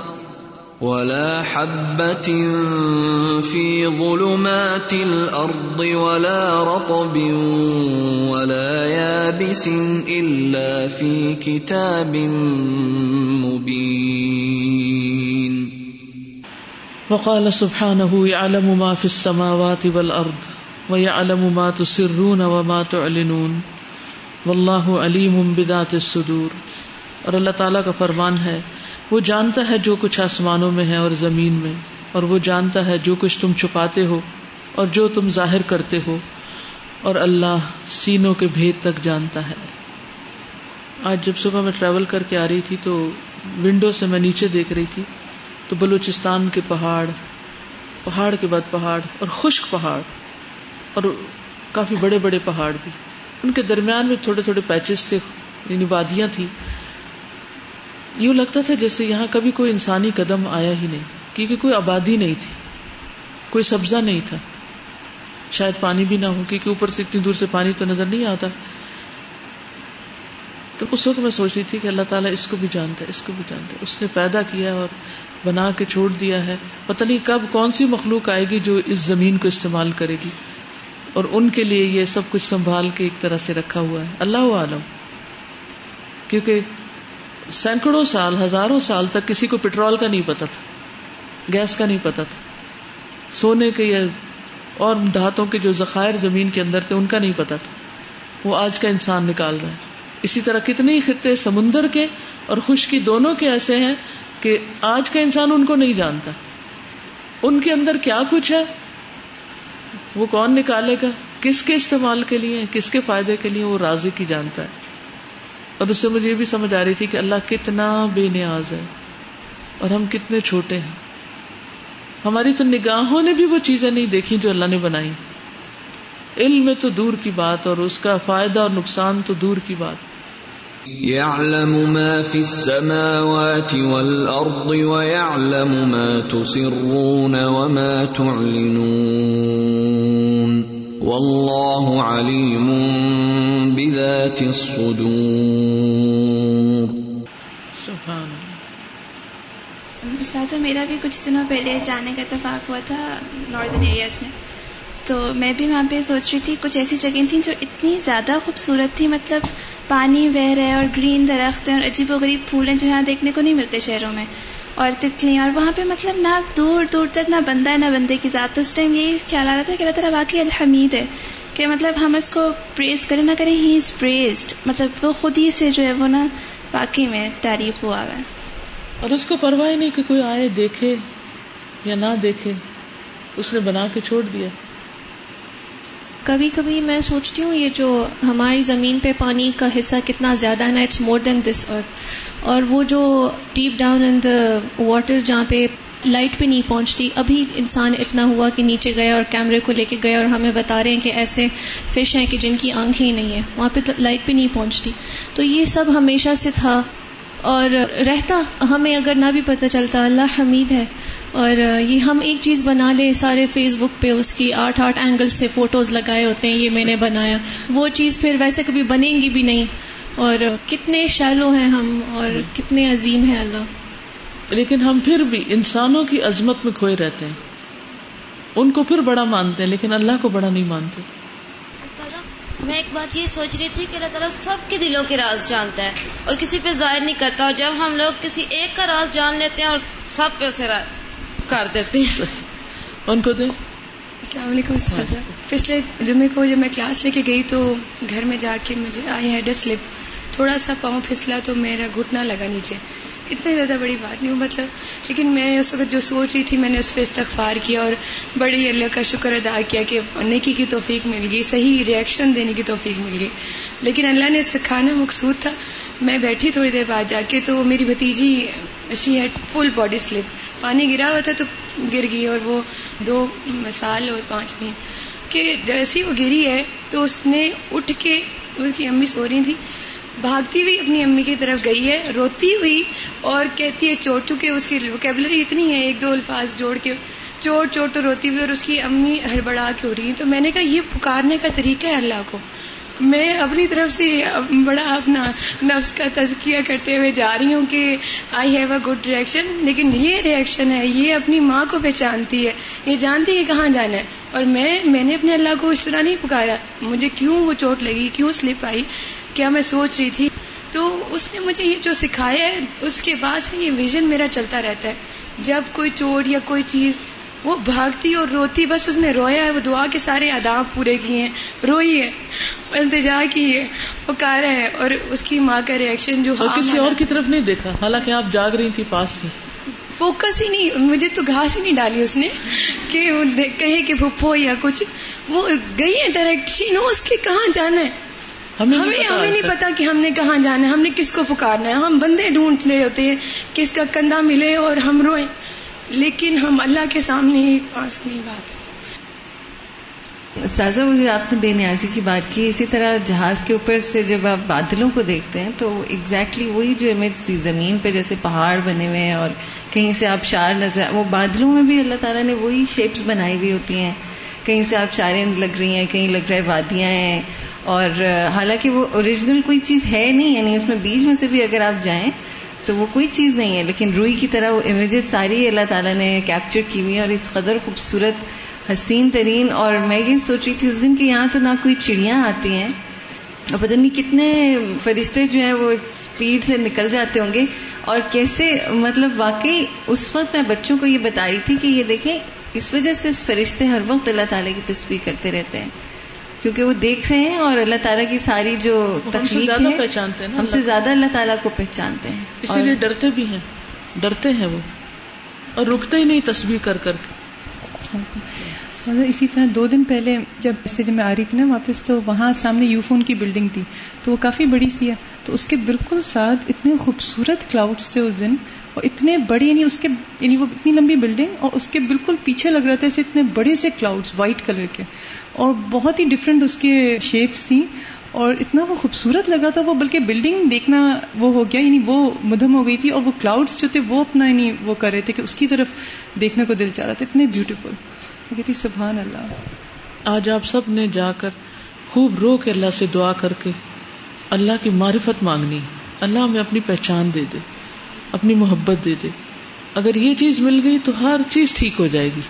ولا حبة في ظلمات الأرض ولا رطب ولا يابس إلا في كتاب مبين. وقال سبحانه يعلم ما في السماوات والأرض ويعلم ما تسرون وما تعلنون. والله عليم بذات الصدور. اور اللہ تعالیٰ کا فرمان ہے وہ جانتا ہے جو کچھ آسمانوں میں ہے اور زمین میں، اور وہ جانتا ہے جو کچھ تم چھپاتے ہو اور جو تم ظاہر کرتے ہو، اور اللہ سینوں کے بھید تک جانتا ہے۔ آج جب صبح میں ٹریول کر کے آ رہی تھی تو ونڈو سے میں نیچے دیکھ رہی تھی تو بلوچستان کے پہاڑ پہاڑ کے بعد پہاڑ، اور خشک پہاڑ، اور کافی بڑے بڑے پہاڑ بھی۔ ان کے درمیان میں تھوڑے تھوڑے پیچز تھے یعنی وادیاں تھیں۔ یوں لگتا تھا جیسے یہاں کبھی کوئی انسانی قدم آیا ہی نہیں، کیونکہ کوئی آبادی نہیں تھی، کوئی سبزہ نہیں تھا۔ شاید پانی بھی نہ ہو، کیونکہ اوپر سے اتنی دور سے پانی تو نظر نہیں آتا۔ تو اس وقت میں سوچ رہی تھی کہ اللہ تعالیٰ اس کو بھی جانتا ہے، اس کو بھی جانتا ہے۔ اس نے پیدا کیا اور بنا کے چھوڑ دیا ہے۔ پتہ نہیں کب کون سی مخلوق آئے گی جو اس زمین کو استعمال کرے گی۔ اور ان کے لیے یہ سب کچھ سنبھال کے ایک طرح سے رکھا ہوا ہے۔ اللہ عالم کیونکہ سینکڑوں سال، ہزاروں سال تک کسی کو پٹرول کا نہیں پتا تھا، گیس کا نہیں پتا تھا۔ سونے کے یا اور دھاتوں کے جو ذخائر زمین کے اندر تھے، ان کا نہیں پتا تھا۔ وہ آج کا انسان نکال رہا ہے اسی طرح کتنے خطے سمندر کے اور خشکی دونوں کے ایسے ہیں کہ آج کا انسان ان کو نہیں جانتا۔ ان کے اندر کیا کچھ ہے؟ وہ کون نکالے گا؟ کس کے استعمال کے لیے؟ کس کے فائدے کے لیے وہ راضی کی جانتا ہے؟ اور اس سے مجھے یہ بھی سمجھ آ رہی تھی کہ اللہ کتنا بے نیاز ہے اور ہم کتنے چھوٹے ہیں۔ ہماری تو نگاہوں نے بھی وہ چیزیں نہیں دیکھی جو اللہ نے بنائی۔ علم میں تو دور کی بات اور اس کا فائدہ اور نقصان تو دور کی بات۔ يعلم ما في السماوات والأرض ويعلم ما تسرون وما تعلنون۔ والله عليم بذات الصدور۔ سبحان استاذہ میرا بھی کچھ دنوں پہلے جانے کا اتفاق ہوا تھا ناردرن ایریاز میں۔ تو میں بھی وہاں پہ سوچ رہی تھی کچھ ایسی جگہیں تھیں جو اتنی زیادہ خوبصورت تھی مطلب پانی بہ رہا ہے اور گرین درخت ہیں اور عجیب و غریب پھول ہیں جو یہاں دیکھنے کو نہیں ملتے شہروں میں۔ اور تتلیاں اور وہاں پہ مطلب نہ دور دور تک نہ بندہ ہے نہ بندے کی ذات۔ تو اس ٹائم یہی خیال آ رہا تھا کہ اللہ تعالیٰ واقعی الحمید ہے۔ کہ مطلب ہم اس کو پریز کریں نہ کریں ہی از پریزڈ مطلب وہ خود ہی سے جو ہے وہ نا واقعی میں تعریف ہوا ہوا ہے۔ اور اس کو پرواہ نہیں کہ کوئی آئے دیکھے یا نہ دیکھے اس نے بنا کے چھوڑ دیا۔ کبھی کبھی میں سوچتی ہوں یہ جو ہماری زمین پہ پانی کا حصہ کتنا زیادہ ہے نا اٹس مور دین دس ارتھ اور وہ جو deep down in the water جہاں پہ لائٹ پہ نہیں پہنچتی۔ ابھی انسان اتنا ہوا کہ نیچے گیا اور کیمرے کو لے کے گئے اور ہمیں بتا رہے ہیں کہ ایسے فش ہیں کہ جن کی آنکھیں ہی نہیں ہیں وہاں پہ لائٹ پہ نہیں پہنچتی۔ تو یہ سب ہمیشہ سے تھا اور رہتا۔ ہمیں اگر نہ بھی پتہ چلتا، اللہ حمید ہے۔ اور یہ ہم ایک چیز بنا لیں سارے فیس بک پہ، اس کی آٹھ آٹھ اینگل سے فوٹوز لگائے ہوتے ہیں، یہ میں نے بنایا۔ وہ چیز پھر ویسے کبھی بنیں گی بھی نہیں۔ اور کتنے شیلو ہیں ہم اور کتنے عظیم ہیں اللہ۔ لیکن ہم پھر بھی انسانوں کی عظمت میں کھوئے رہتے ہیں۔ ان کو پھر بڑا مانتے ہیں لیکن اللہ کو بڑا نہیں مانتے۔ میں ایک بات یہ سوچ رہی تھی کہ اللہ تعالیٰ سب کے دلوں کے راز جانتا ہے اور کسی پہ ظاہر نہیں کرتا۔ اور جب ہم لوگ کسی ایک کا راز جان لیتے ہیں اور سب پہ اسے کر دیتے ہیں۔ ان کو دیں۔ السلام علیکم استاذہ۔ پچھلے جمعے کو جب میں کلاس لے کے گئی تو گھر میں جا کے مجھے آئی ہیڈ اے سلپ۔ تھوڑا سا پاؤں پھسلا تو میرا گھٹنا لگا نیچے۔ اتنی زیادہ بڑی بات نہیں مطلب لیکن میں اس وقت جو سوچ رہی تھی، میں نے اس پہ استغفار کیا اور بڑی اللہ کا شکر ادا کیا کہ نیکی کی توفیق مل گئی، صحیح ریئیکشن دینے کی توفیق مل گئی۔ لیکن اللہ نے سکھانا مقصود تھا، میں بیٹھی تھوڑی دیر بعد جا کے تو میری بھتیجی she had full body slip پانی گرا ہوا تھا تو گر گئی اور وہ دو سال اور پانچ مہینے۔ کہ جیسی وہ گری ہے تو اس نے اٹھ کے اس کی امی سو رہی تھی بھاگتی ہوئی اپنی امی کی طرف گئی ہے، روتی ہوئی اور کہتی ہے چوٹ چونکہ اس کی ویکیبلری اتنی ہے، ایک دو الفاظ جوڑ کے چوٹ چوٹ روتی ہوئی اور اس کی امی ہڑبڑا کے اڑ رہی تو میں نے کہا، یہ پکارنے کا طریقہ ہے اللہ کو۔ میں اپنی طرف سے بڑا اپنا نفس کا تزکیہ کرتے ہوئے جا رہی ہوں کہ I have a good reaction لیکن یہ ریئیکشن ہے، یہ اپنی ماں کو پہچانتی ہے۔ یہ جانتی ہے کہاں جانا ہے۔ اور میں میں نے اپنے اللہ کو اس طرح نہیں پکارا۔ مجھے کیوں وہ چوٹ لگی، کیوں سلپ آئی؟ کیا میں سوچ رہی تھی؟ تو اس نے مجھے یہ جو سکھایا ہے اس کے بعد سے یہ ویژن میرا چلتا رہتا ہے۔ جب کوئی چوٹ یا کوئی چیز وہ بھاگتی اور روتی بس اس نے رویا ہے وہ دعا کے سارے آداب پورے کیے ہیں۔ روئی ہے التجا کی ہے پکارا ہے اور اس کی ماں کا ریئیکشن جو اور کسی اور کی طرف نہیں دیکھا۔ حالانکہ آپ جاگ رہی تھی پاس میں فوکس ہی نہیں مجھے تو گھاس ہی نہیں ڈالی اس نے کہ کہے کہ پھپھو یا کچھ۔ وہ گئی ہے ڈائریکٹ شی نو اس کے کہاں جانا ہے؟ ہمیں ہمیں نہیں پتا کہ ہم نے کہاں جانا ہے ہم نے کس کو پکارنا ہے۔ ہم بندے ڈھونڈ رہے ہوتے ہیں کہ اس کا کندھا ملے اور ہم روئیں۔ لیکن ہم اللہ کے سامنے ایک آسمانی بات ہے۔ سازا مجھے آپ نے بے نیازی کی بات کی۔ اسی طرح جہاز کے اوپر سے جب آپ بادلوں کو دیکھتے ہیں تو ایگزیکٹلی وہی جو امیج تھی زمین پہ جیسے پہاڑ بنے ہوئے ہیں اور کہیں سے آپ شار نظر وہ بادلوں میں بھی اللہ تعالیٰ نے وہی شیپس بنائی ہوئی ہوتی ہیں۔ کہیں سے آپ شاریں لگ رہی ہیں، کہیں لگ رہا ہے وادیاں ہیں، اور حالانکہ وہ اوریجنل کوئی چیز ہے نہیں یعنی اس میں بیچ میں سے بھی اگر آپ جائیں تو وہ کوئی چیز نہیں ہے، لیکن روئی کی طرح وہ امیجز ساری اللہ تعالیٰ نے کیپچر کی ہوئی ہیں اور اس قدر خوبصورت، حسین ترین، اور میں یہ سوچ رہی تھی اس دن کہ یہاں تو نہ کوئی چڑیاں آتی ہیں، اور پتہ نہیں کتنے فرشتے جو ہیں وہ اسپیڈ سے نکل جاتے ہوں گے، اور کیسے مطلب واقعی اس وقت میں بچوں کو یہ بتائی تھی کہ یہ دیکھیں اس وجہ سے اس فرشتے ہر وقت اللہ تعالیٰ کی تصویر کرتے رہتے ہیں۔ کیونکہ وہ دیکھ رہے ہیں اور اللہ تعالیٰ کی ساری جو تخلیق ہے پہچانتے ہیں ہم سے زیادہ اللہ تعالیٰ کو پہچانتے ہیں۔ اسی لیے ڈرتے بھی ہیں۔ ڈرتے ہیں وہ۔ اور رکتے ہی نہیں تصویر کر کر کے۔ اسی طرح دو دن پہلے جب سے جب میں آ رہی تھی نا واپس، تو وہاں سامنے یو فون کی بلڈنگ تھی۔ تو وہ کافی بڑی سی ہے۔ تو اس کے بالکل ساتھ اتنے خوبصورت کلاؤڈس تھے اس دن، اور اتنے بڑے یعنی اس کے یعنی وہ اتنی لمبی بلڈنگ اور اس کے بالکل پیچھے لگ رہے تھے اتنے بڑے سے کلاؤڈس وائٹ کلر کے۔ اور بہت ہی ڈفرینٹ اس کے شیپس تھیں۔ اور اتنا وہ خوبصورت لگ رہا تھا وہ، بلکہ بلڈنگ دیکھنا وہ ہو گیا یعنی وہ مدھم ہو گئی تھی اور وہ کلاؤڈس جو تھے وہ اپنا یعنی وہ کر رہے تھے کہ اس کی طرف دیکھنے کو دل چاہ رہا تھا۔ اتنے بیوٹیفل کہتی سبحان اللہ آج آپ سب نے جا کر خوب رو کے اللہ سے دعا کر کے اللہ کی معرفت مانگنی۔ اللہ ہمیں اپنی پہچان دے دے، اپنی محبت دے دے۔ اگر یہ چیز مل گئی تو ہر چیز ٹھیک ہو جائے گی۔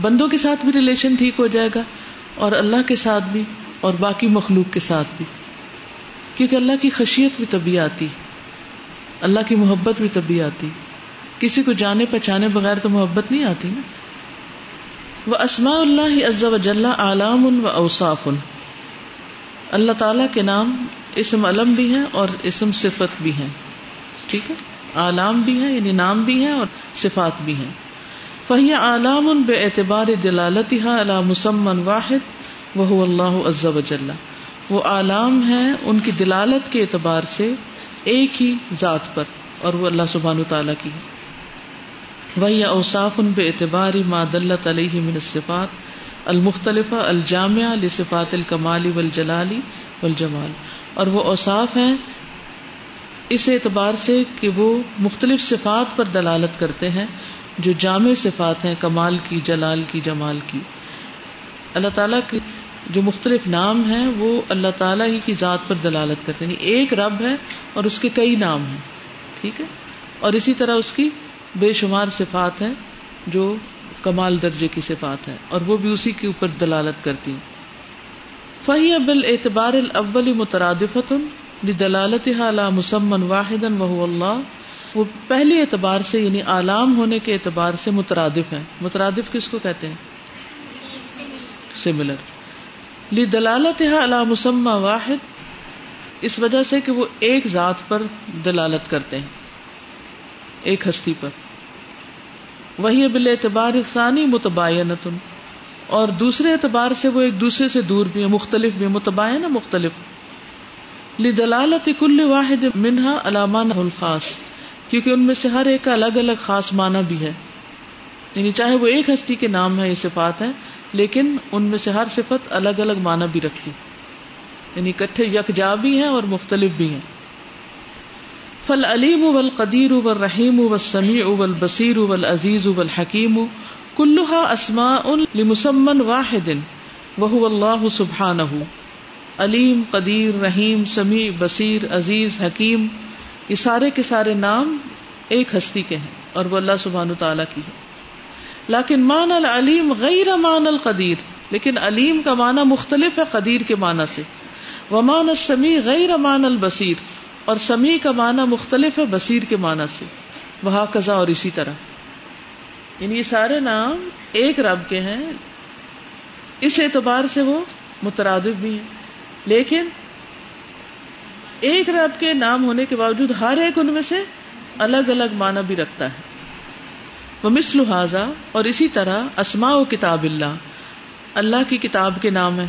بندوں کے ساتھ بھی ریلیشن ٹھیک ہو جائے گا۔ اور اللہ کے ساتھ بھی اور باقی مخلوق کے ساتھ بھی۔ کیونکہ اللہ کی خشیت بھی تبھی آتی، اللہ کی محبت بھی تبھی آتی۔ کسی کو جانے پہچانے بغیر تو محبت نہیں آتی نا۔ وہ اسماء اللہ عز و جل عالم و اوصاف اللہ تعالی کے نام اسم علم بھی ہیں اور اسم صفت بھی ہیں۔ ٹھیک ہے؟ عالم بھی ہیں یعنی نام بھی ہیں اور صفات بھی ہیں۔ فہی عالم بے اعتبار دلالتی اللہ مسمن واحد وہ اللہ عز و جل۔ وہ عالم ہے ان کی دلالت کے اعتبار سے ایک ہی ذات پر، اور وہ اللہ سبحان تعالیٰ کی ہے۔ وہی اوصاف ان بے اعتبار ماد اللہ علیہ من الصفات المختلف الجامع لصفات الکمالی والجلالی والجمال۔ اور وہ اوصاف ہیں اس اعتبار سے کہ وہ مختلف صفات پر دلالت کرتے ہیں۔ جو جامع صفات ہیں، کمال کی، جلال کی، جمال کی۔ اللہ تعالیٰ کے جو مختلف نام ہیں، وہ اللہ تعالیٰ ہی کی ذات پر دلالت کرتے ہیں۔ یعنی ایک رب ہے اور اس کے کئی نام ہیں۔ ٹھیک ہے؟ اور اسی طرح اس کی بے شمار صفات ہیں، جو کمال درجے کی صفات ہیں، اور وہ بھی اسی کے اوپر دلالت کرتی ہیں۔ فہی بال اعتبار الاول مترادفت دلالت مسمن واحد وہ اللہ وہ پہلے اعتبار سے یعنی عالام ہونے کے اعتبار سے مترادف ہیں۔ مترادف کس کو کہتے ہیں؟ سملر لی دلالت اللہ مسمہ واحد، اس وجہ سے کہ وہ ایک ذات پر دلالت کرتے ہیں، ایک ہستی پر۔ وہی بال اعتبار ثانی متباین اور دوسرے اعتبار سے وہ ایک دوسرے سے دور بھی مختلف بھی متباین مختلف۔ لی دلالت کل واحد منہا علامان الخاص۔ کیونکہ ان میں سے ہر ایک کا الگ الگ خاص معنی بھی ہے۔ یعنی چاہے وہ ایک ہستی کے نام ہے یہ صفات ہیں، لیکن ان میں سے ہر صفت الگ الگ معنی بھی رکھتی۔ یعنی کٹھے یکجا بھی ہیں اور مختلف بھی ہیں۔ فل علیم ابل قدیر ابل رحیم ابل سمیع ابل بصیر ابل عزیز ابل حکیم کلحا اسما مسمن واحد وہ اللہ سبحان علیم قدیر رحیم سمیع بصیر عزیز حکیم یہ سارے کے سارے نام ایک ہستی کے ہیں اور وہ اللہ سبحان تعالیٰ کی ہے۔ لیکن مان العلیم غیر مان القدیر، لیکن علیم کا معنی مختلف ہے قدیر کے معنی سے۔ وہ مان غیر مان البصیر، اور سمیع کا معنی مختلف ہے بصیر کے معنی سے۔ وہ قزا اور اسی طرح۔ یعنی یہ سارے نام ایک رب کے ہیں۔ اس اعتبار سے وہ مترادف بھی ہیں۔ لیکن ایک رب کے نام ہونے کے باوجود ہر ایک ان میں سے الگ الگ معنی بھی رکھتا ہے۔ وہ مسل حاضا اور اسی طرح اسماء و کتاب اللہ اللہ کی کتاب کے نام ہے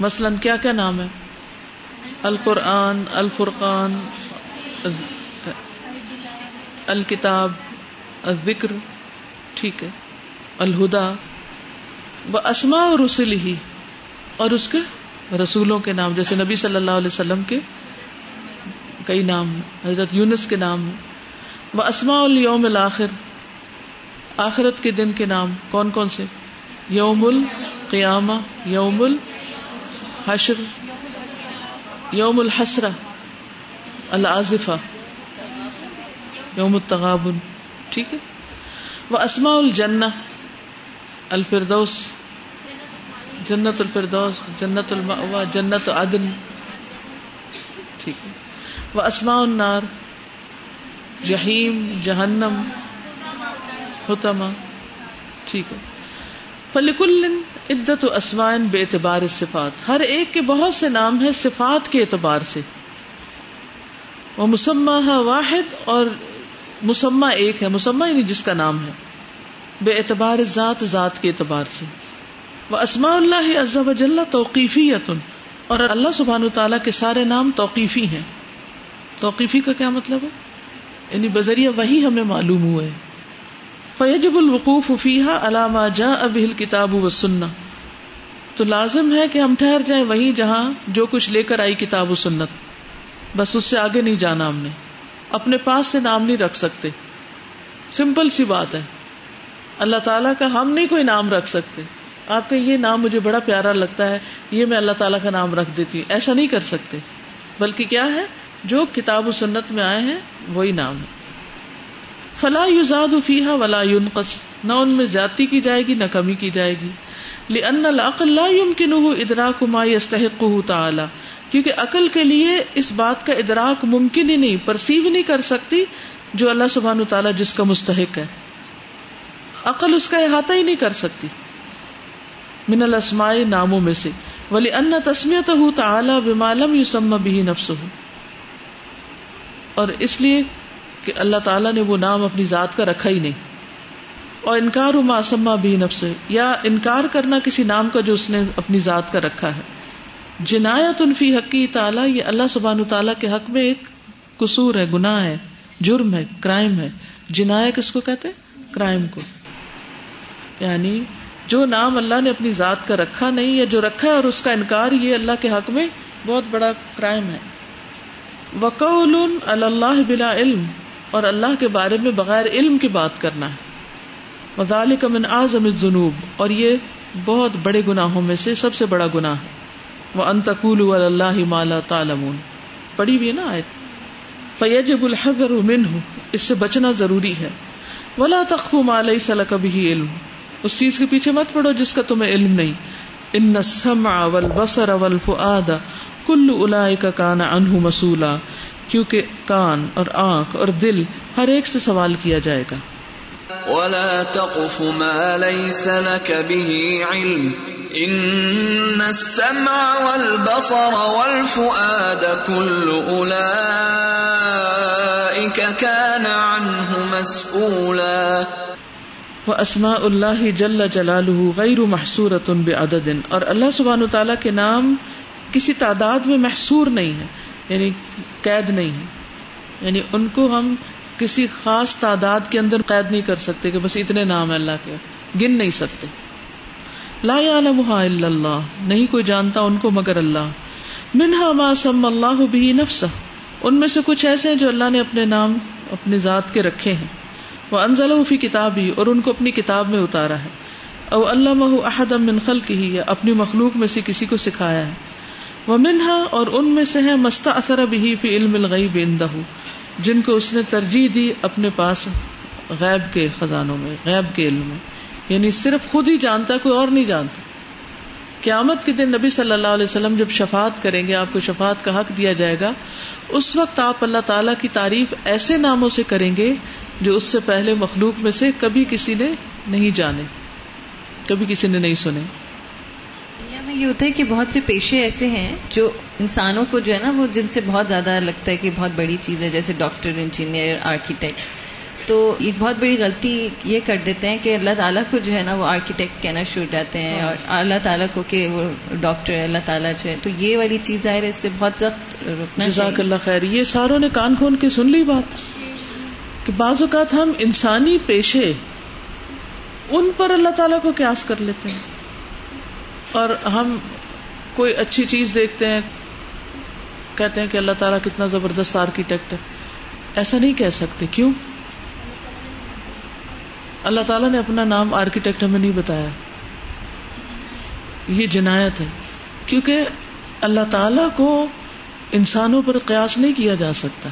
مثلاً کیا کیا نام ہے القرآن، الفرقان، الکتاب، الذکر، ٹھیک ہے۔ الہدا۔ وہ اسما اور رسول ہی اور اس کے رسولوں کے نام، جیسے نبی صلی اللہ علیہ وسلم کے کئی نام حضرت یونس کے نام وہ اسما الوم الآخر آخرت کے دن کے نام کون کون سے؟ یوم القیامہ یوم الحشر یوم الحسرہ العظفہ یوم التغابن۔ ٹھیک ہے؟ وہ اسما الجنہ، الفردوس، جنت الفردوس، جنت المأوا جنت عدن ٹھیک ہے؟ وہ اسماء النار، جہیم، جہنم ہوتما ٹھیک ہے۔ فلیکل عدت و اسمائن بے اعتبار صفات، ہر ایک کے بہت سے نام ہے صفات کے اعتبار سے۔ وہ مسمہ ہے واحد اور مسمہ ایک ہے، مسمہ یعنی جس کا نام ہے۔ بے اعتبار ذات ذات کے اعتبار سے۔ وہ اسماء اللہ عزب وجل توقیفی اور اللہ سبحان تعالیٰ کے سارے نام توقیفی ہیں۔ توقیفی کا کیا مطلب ہے؟ یعنی بذریعہ وہی ہمیں معلوم ہوئے فیجب الوقوف فیحا علامہ جا اب کتاب و سننا تو لازم ہے کہ ہم ٹھہر جائیں وہی جہاں جو کچھ لے کر آئی کتاب و سنت۔ بس اس سے آگے نہیں جانا ہم نے۔ اپنے پاس سے نام نہیں رکھ سکتے۔ سمپل سی بات ہے۔ اللہ تعالیٰ کا ہم نہیں کوئی نام رکھ سکتے۔ آپ کا یہ نام مجھے بڑا پیارا لگتا ہے۔ یہ میں اللہ تعالیٰ کا نام رکھ دیتی ہوں۔ ایسا نہیں کر سکتے۔ بلکہ کیا ہے؟ جو کتاب و سنت میں آئے ہیں، وہی نام ہے۔ فلاح یوزاد فیحا ولا یونقص نہ ان میں زیادتی کی جائے گی، نہ کمی کی جائے گی۔ لأن العقل لا يمكنه ادراک ما يستحقه تعالی، کیونکہ عقل کے لیے اس بات کا ادراک ممکن ہی نہیں، پرسیو نہیں کر سکتی جو اللہ سبحان تعالیٰ جس کا مستحق ہے۔ عقل اس کا احاطہ ہی نہیں کر سکتی۔ من الاسماء ناموں میں سے۔ ولی ان تسمیت ہو تعالی بمالم یوسم بھی نفس ہو اور اس لیے کہ اللہ تعالیٰ نے وہ نام اپنی ذات کا رکھا ہی نہیں۔ اور انکار ما سما بھی نفس یا انکار کرنا کسی نام کا جو اس نے اپنی ذات کا رکھا ہے۔ جنایت انفی حقی تعالیٰ، یہ اللہ سبحان تعالیٰ کے حق میں ایک قصور ہے، گناہ ہے، جرم ہے، کرائم ہے۔ جنایا کس کو کہتے کرائم کو۔ یعنی جو نام اللہ نے اپنی ذات کا رکھا نہیں، یا جو رکھا ہے اور اس کا انکار، یہ اللہ کے حق میں بہت بڑا کرائم ہے۔ وقول اللہ بلا علم، اور اللہ کے بارے میں بغیر علم کی بات کرنا ہے۔ وزال من اعظم الذنوب، اور یہ بہت بڑے گناہوں میں سے سب سے بڑا گناہ ہے۔ وہ انتقول اللہ مالا تعلمون۔ پڑھی بھی ہے نا آیت؟ فیجب الحذر منہ اس سے بچنا ضروری ہے۔ ولا تخف ما ليس لك به علم۔ اس چیز کے پیچھے مت پڑو جس کا تمہیں علم نہیں۔ ان السمع والبصر والفؤاد کل اولئک کان عنه مسؤولا کیونکہ کان اور آنکھ اور دل ہر ایک سے سوال کیا جائے گا۔ ولا تقف ما ليس لك به علم۔ ان السمع والبصر والفؤاد كل اولئك كان عنه مسؤولا وہ واسماء الله جل جلاله غیر محصورۃ بعدد، اور اللہ سبحانہ تعالی کے نام کسی تعداد میں محصور نہیں ہے یعنی قید نہیں ہے۔ یعنی ان کو ہم کسی خاص تعداد کے اندر قید نہیں کر سکتے کہ بس اتنے نام ہے اللہ کے، گن نہیں سکتے۔ لا يعلمها الا اللہ، نہیں کوئی جانتا ان کو مگر اللہ۔ منہا ما سم اللہ بھی نفسا ان میں سے کچھ ایسے ہیں جو اللہ نے اپنے نام، اپنی ذات کے رکھے ہیں۔ وہ انزل فی کتاب ہی اور ان کو اپنی کتاب میں اتارا ہے۔ او اللہ احد من خلق ہی یا اپنی مخلوق میں سے کسی کو سکھایا ہے۔ وہ منہا اور ان میں سے ہے مستا اثر بھی فی علم الغیب اندہ جن کو اس نے ترجیح دی اپنے پاس غیب کے خزانوں میں، غیب کے علم میں۔ یعنی صرف خود ہی جانتا، کوئی اور نہیں جانتا۔ قیامت کے دن نبی صلی اللہ علیہ وسلم جب شفات کریں گے، آپ کو شفات کا حق دیا جائے گا، اس وقت آپ اللہ تعالیٰ کی تعریف ایسے ناموں سے کریں گے جو اس سے پہلے مخلوق میں سے کبھی کسی نے نہیں جانے، کبھی کسی نے نہیں سنے۔ دنیا میں یہ ہوتا ہے کہ بہت سے پیشے ایسے ہیں جو انسانوں کو جو ہے نا، وہ جن سے بہت زیادہ لگتا ہے کہ بہت بڑی چیز ہے، جیسے ڈاکٹر، انجینئر، آرکیٹیکٹ۔ تو ایک بہت بڑی غلطی یہ کر دیتے ہیں کہ اللہ تعالیٰ کو جو ہے نا وہ آرکیٹیکٹ کہنا شروع جاتے ہیں اور اللہ تعالیٰ کو کہ وہ ڈاکٹر ہے اللہ تعالیٰ جو ہے۔ تو یہ والی چیز ظاہر ہے اس سے بہت سخت رکنا جزاک اللہ خیر۔ یہ ساروں نے کان کھول کے سن لی بات؟ کہ بعض اوقات ہم انسانی پیشے ان پر اللہ تعالیٰ کو قیاس کر لیتے ہیں۔ اور ہم کوئی اچھی چیز دیکھتے ہیں کہتے ہیں کہ اللہ تعالیٰ کتنا زبردست آرکیٹیکٹ ہے۔ ایسا نہیں کہہ سکتے۔ کیوں؟ اللہ تعالیٰ نے اپنا نام آرکیٹیکٹ ہمیں نہیں بتایا۔ یہ جنایت ہے۔ کیونکہ اللہ تعالی کو انسانوں پر قیاس نہیں کیا جا سکتا۔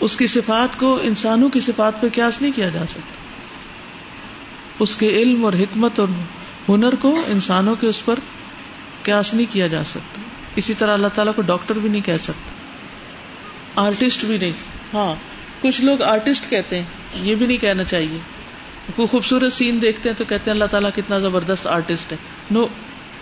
اس کی صفات کو انسانوں کی صفات پہ قیاس نہیں کیا جا سکتا۔ اس کے علم اور حکمت اور ہنر کو انسانوں کے اس پر قیاس نہیں کیا جا سکتا۔ اسی طرح اللہ تعالیٰ کو ڈاکٹر بھی نہیں کہہ سکتا۔ آرٹسٹ بھی نہیں۔ ہاں کچھ لوگ آرٹسٹ کہتے ہیں، یہ بھی نہیں کہنا چاہیے۔ کوئی خوبصورت سین دیکھتے ہیں تو کہتے ہیں اللہ تعالیٰ کتنا زبردست آرٹسٹ ہے۔ نو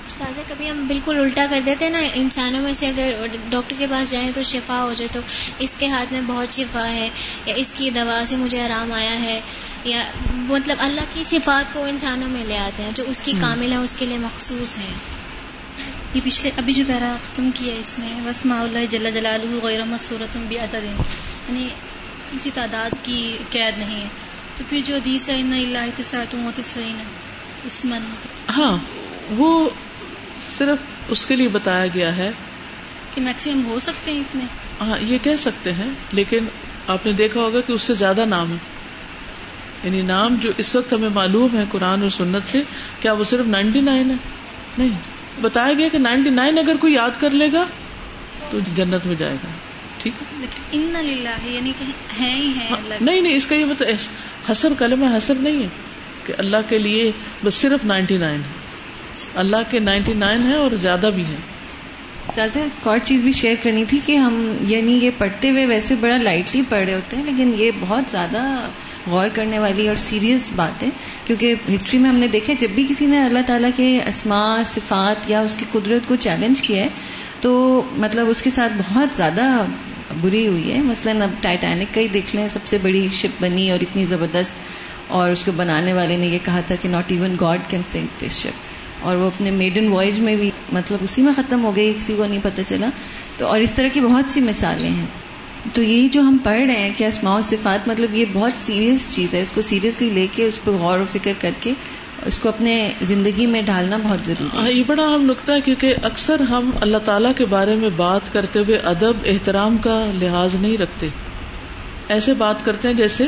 استاذہ کبھی ہم بالکل الٹا کر دیتے ہیں نا انسانوں میں سے اگر ڈاکٹر کے پاس جائیں تو شفا ہو جائے تو اس کے ہاتھ میں بہت شفا ہے یا اس کی دوا سے مجھے آرام آیا ہے یا مطلب اللہ کی صفات کو انسانوں میں لے آتے ہیں جو اس کی کامل ہے اس کے لیے مخصوص ہے۔ یہ پچھلے ابھی جو پیرا ختم کیا ہے اس میں وسما اللہ جل جلال غیر مسورت بھی یعنی کسی تعداد کی قید نہیں ہے۔ تو پھر جو حدیث ہے ان اللہ اسمن۔ ہاں وہ صرف اس کے لیے بتایا گیا ہے۔ کہ میکسیمم ہو سکتے ہیں اتنے۔ ہاں یہ کہہ سکتے ہیں لیکن آپ نے دیکھا ہوگا کہ اس سے زیادہ نام ہے یعنی نام جو اس وقت ہمیں معلوم ہے قرآن اور سنت سے کیا وہ صرف نائنٹی نائن ہے؟ نہیں۔ بتایا گیا کہ نائنٹی نائن اگر کوئی یاد کر لے گا تو جنت میں جائے گا۔ ٹھیک ہے؟ ان یعنی کہ ہیں ہی ہیں نہیں نہیں اس کا یہ مطلب حسر کلمہ حسر نہیں ہے کہ اللہ کے لیے بس صرف نائنٹی نائن ہے۔ اللہ کے نائنٹی نائن ہے اور زیادہ بھی ہے سازا ایک اور چیز بھی شیئر کرنی تھی کہ ہم یعنی یہ پڑھتے ہوئے ویسے بڑا لائٹلی پڑھ رہے ہوتے ہیں لیکن یہ بہت زیادہ غور کرنے والی اور سیریس بات ہے کیونکہ ہسٹری میں ہم نے دیکھا جب بھی کسی نے اللہ تعالیٰ کے اسماء صفات یا اس کی قدرت کو چیلنج کیا ہے تو مطلب اس کے ساتھ بہت زیادہ بری ہوئی ہے۔ مثلاً اب ٹائٹینک کا ہی دیکھ لیں، سب سے بڑی شپ بنی اور اتنی زبردست اور اس کو بنانے والے نے یہ کہا تھا کہ not even God can sink this ship اور وہ اپنے میڈن وائج میں بھی مطلب اسی میں ختم ہو گئی، کسی کو نہیں پتہ چلا۔ تو اور اس طرح کی بہت سی مثالیں ہیں۔ تو یہی جو ہم پڑھ رہے ہیں کہ اسماء و صفات مطلب یہ بہت سیریس چیز ہے، اس کو سیریسلی لے کے، اس پہ غور و فکر کر کے اس کو اپنے زندگی میں ڈالنا بہت ضروری ہے۔ یہ بڑا اہم نقطہ ہے کیونکہ اکثر ہم اللہ تعالیٰ کے بارے میں بات کرتے ہوئے ادب، احترام کا لحاظ نہیں رکھتے۔ ایسے بات کرتے ہیں جیسے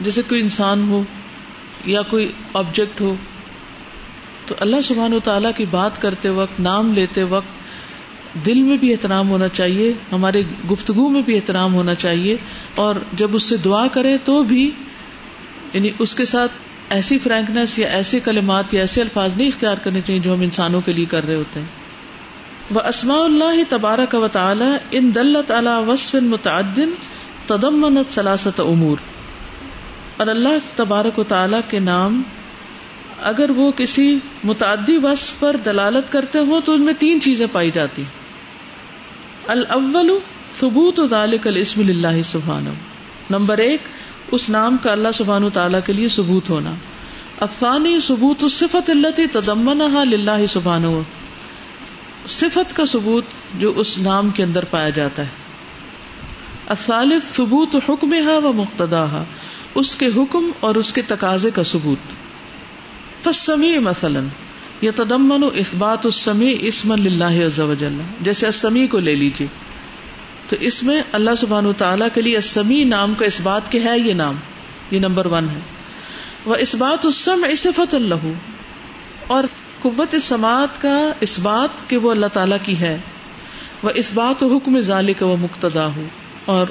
جیسے کوئی انسان ہو یا کوئی آبجیکٹ ہو، تو اللہ سبحان و تعالیٰ کی بات کرتے وقت، نام لیتے وقت دل میں بھی احترام ہونا چاہیے، ہمارے گفتگو میں بھی احترام ہونا چاہیے اور جب اس سے دعا کرے تو بھی یعنی اس کے ساتھ ایسی فرینکنیس یا ایسے کلمات یا ایسے الفاظ نہیں اختیار کرنے چاہیے جو ہم انسانوں کے لیے کر رہے ہوتے ہیں۔ وہ اسماء اللہ تبارک و تعالی ان دلت علی وصف متعدن تدمنت سلاست امور۔ اور اللہ تبارک و تعالی کے نام، اگر وہ کسی متعدی وصف پر دلالت کرتے ہوں تو ان میں تین چیزیں پائی جاتی۔ الاول ثبوت ذالک الاسم للہ سبحانہ۔ نمبر ایک، اس نام کا اللہ سبحانہ تعالیٰ کے لیے ثبوت ہونا۔ افانی ثبوت الصفت التي تضمنها للہ سبحانہ۔ صفت کا ثبوت جو اس نام کے اندر پایا جاتا ہے۔ الثالث، ثبوت حکمها و مقتداها اس کے حکم اور اس کے تقاضے کا ثبوت۔ فسمی مثلاً یا تدمن و اثبات السمی اسم اللہ عز و جل۔ جیسے اسمی کو لے لیجیے تو اس میں اللہ سبحانہ تعالیٰ کے لیے اسمی نام کا اس بات کے ہے یہ نام، یہ نمبر ون ہے۔ وہ اس بات اسم صفت اللہ اور قوت سماعت کا اس بات کہ وہ اللہ تعالیٰ کی ہے۔ وہ اس بات و حکم ظال کا وہ مقتدا ہو اور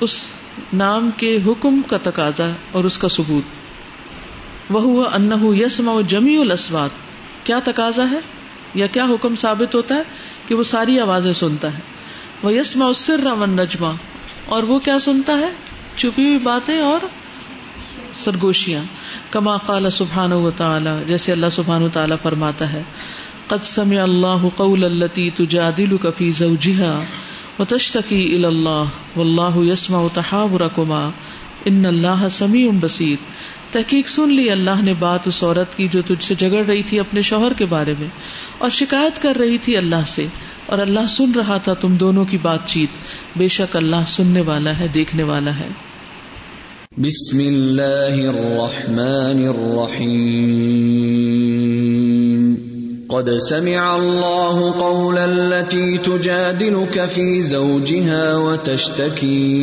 اس نام کے حکم کا تقاضا اور اس کا ثبوت۔ وہ انہ یسما جمی الاسوات کیا تقاضا ہے؟ یا کیا حکم ثابت ہوتا ہے؟ کہ وہ ساری آوازیں سنتا ہے۔ وہ یسما سر ون نجما اور وہ کیا سنتا ہے؟ چھپی ہوئی باتیں اور سرگوشیاں۔ کما قال سبحان و تعالی جیسے اللہ سبحان و تعالیٰ فرماتا ہے، قد سمع اللہ قول التي تجادلك في زوجها وتشتكي الى الله والله يسمع تحاوركما۔ ان اللہ سمیع بصیر تحقیق سن لی۔ اللہ نے بات اس عورت کی جو تجھ سے جگڑ رہی تھی اپنے شوہر کے بارے میں اور شکایت کر رہی تھی اللہ سے۔ اور اللہ سن رہا تھا تم دونوں کی بات چیت۔ بے شک اللہ سننے والا ہے، دیکھنے والا ہے۔ بسم اللہ الرحمن الرحیم۔ قد سمع الله قول التي تجادلك في زوجها وتشتكي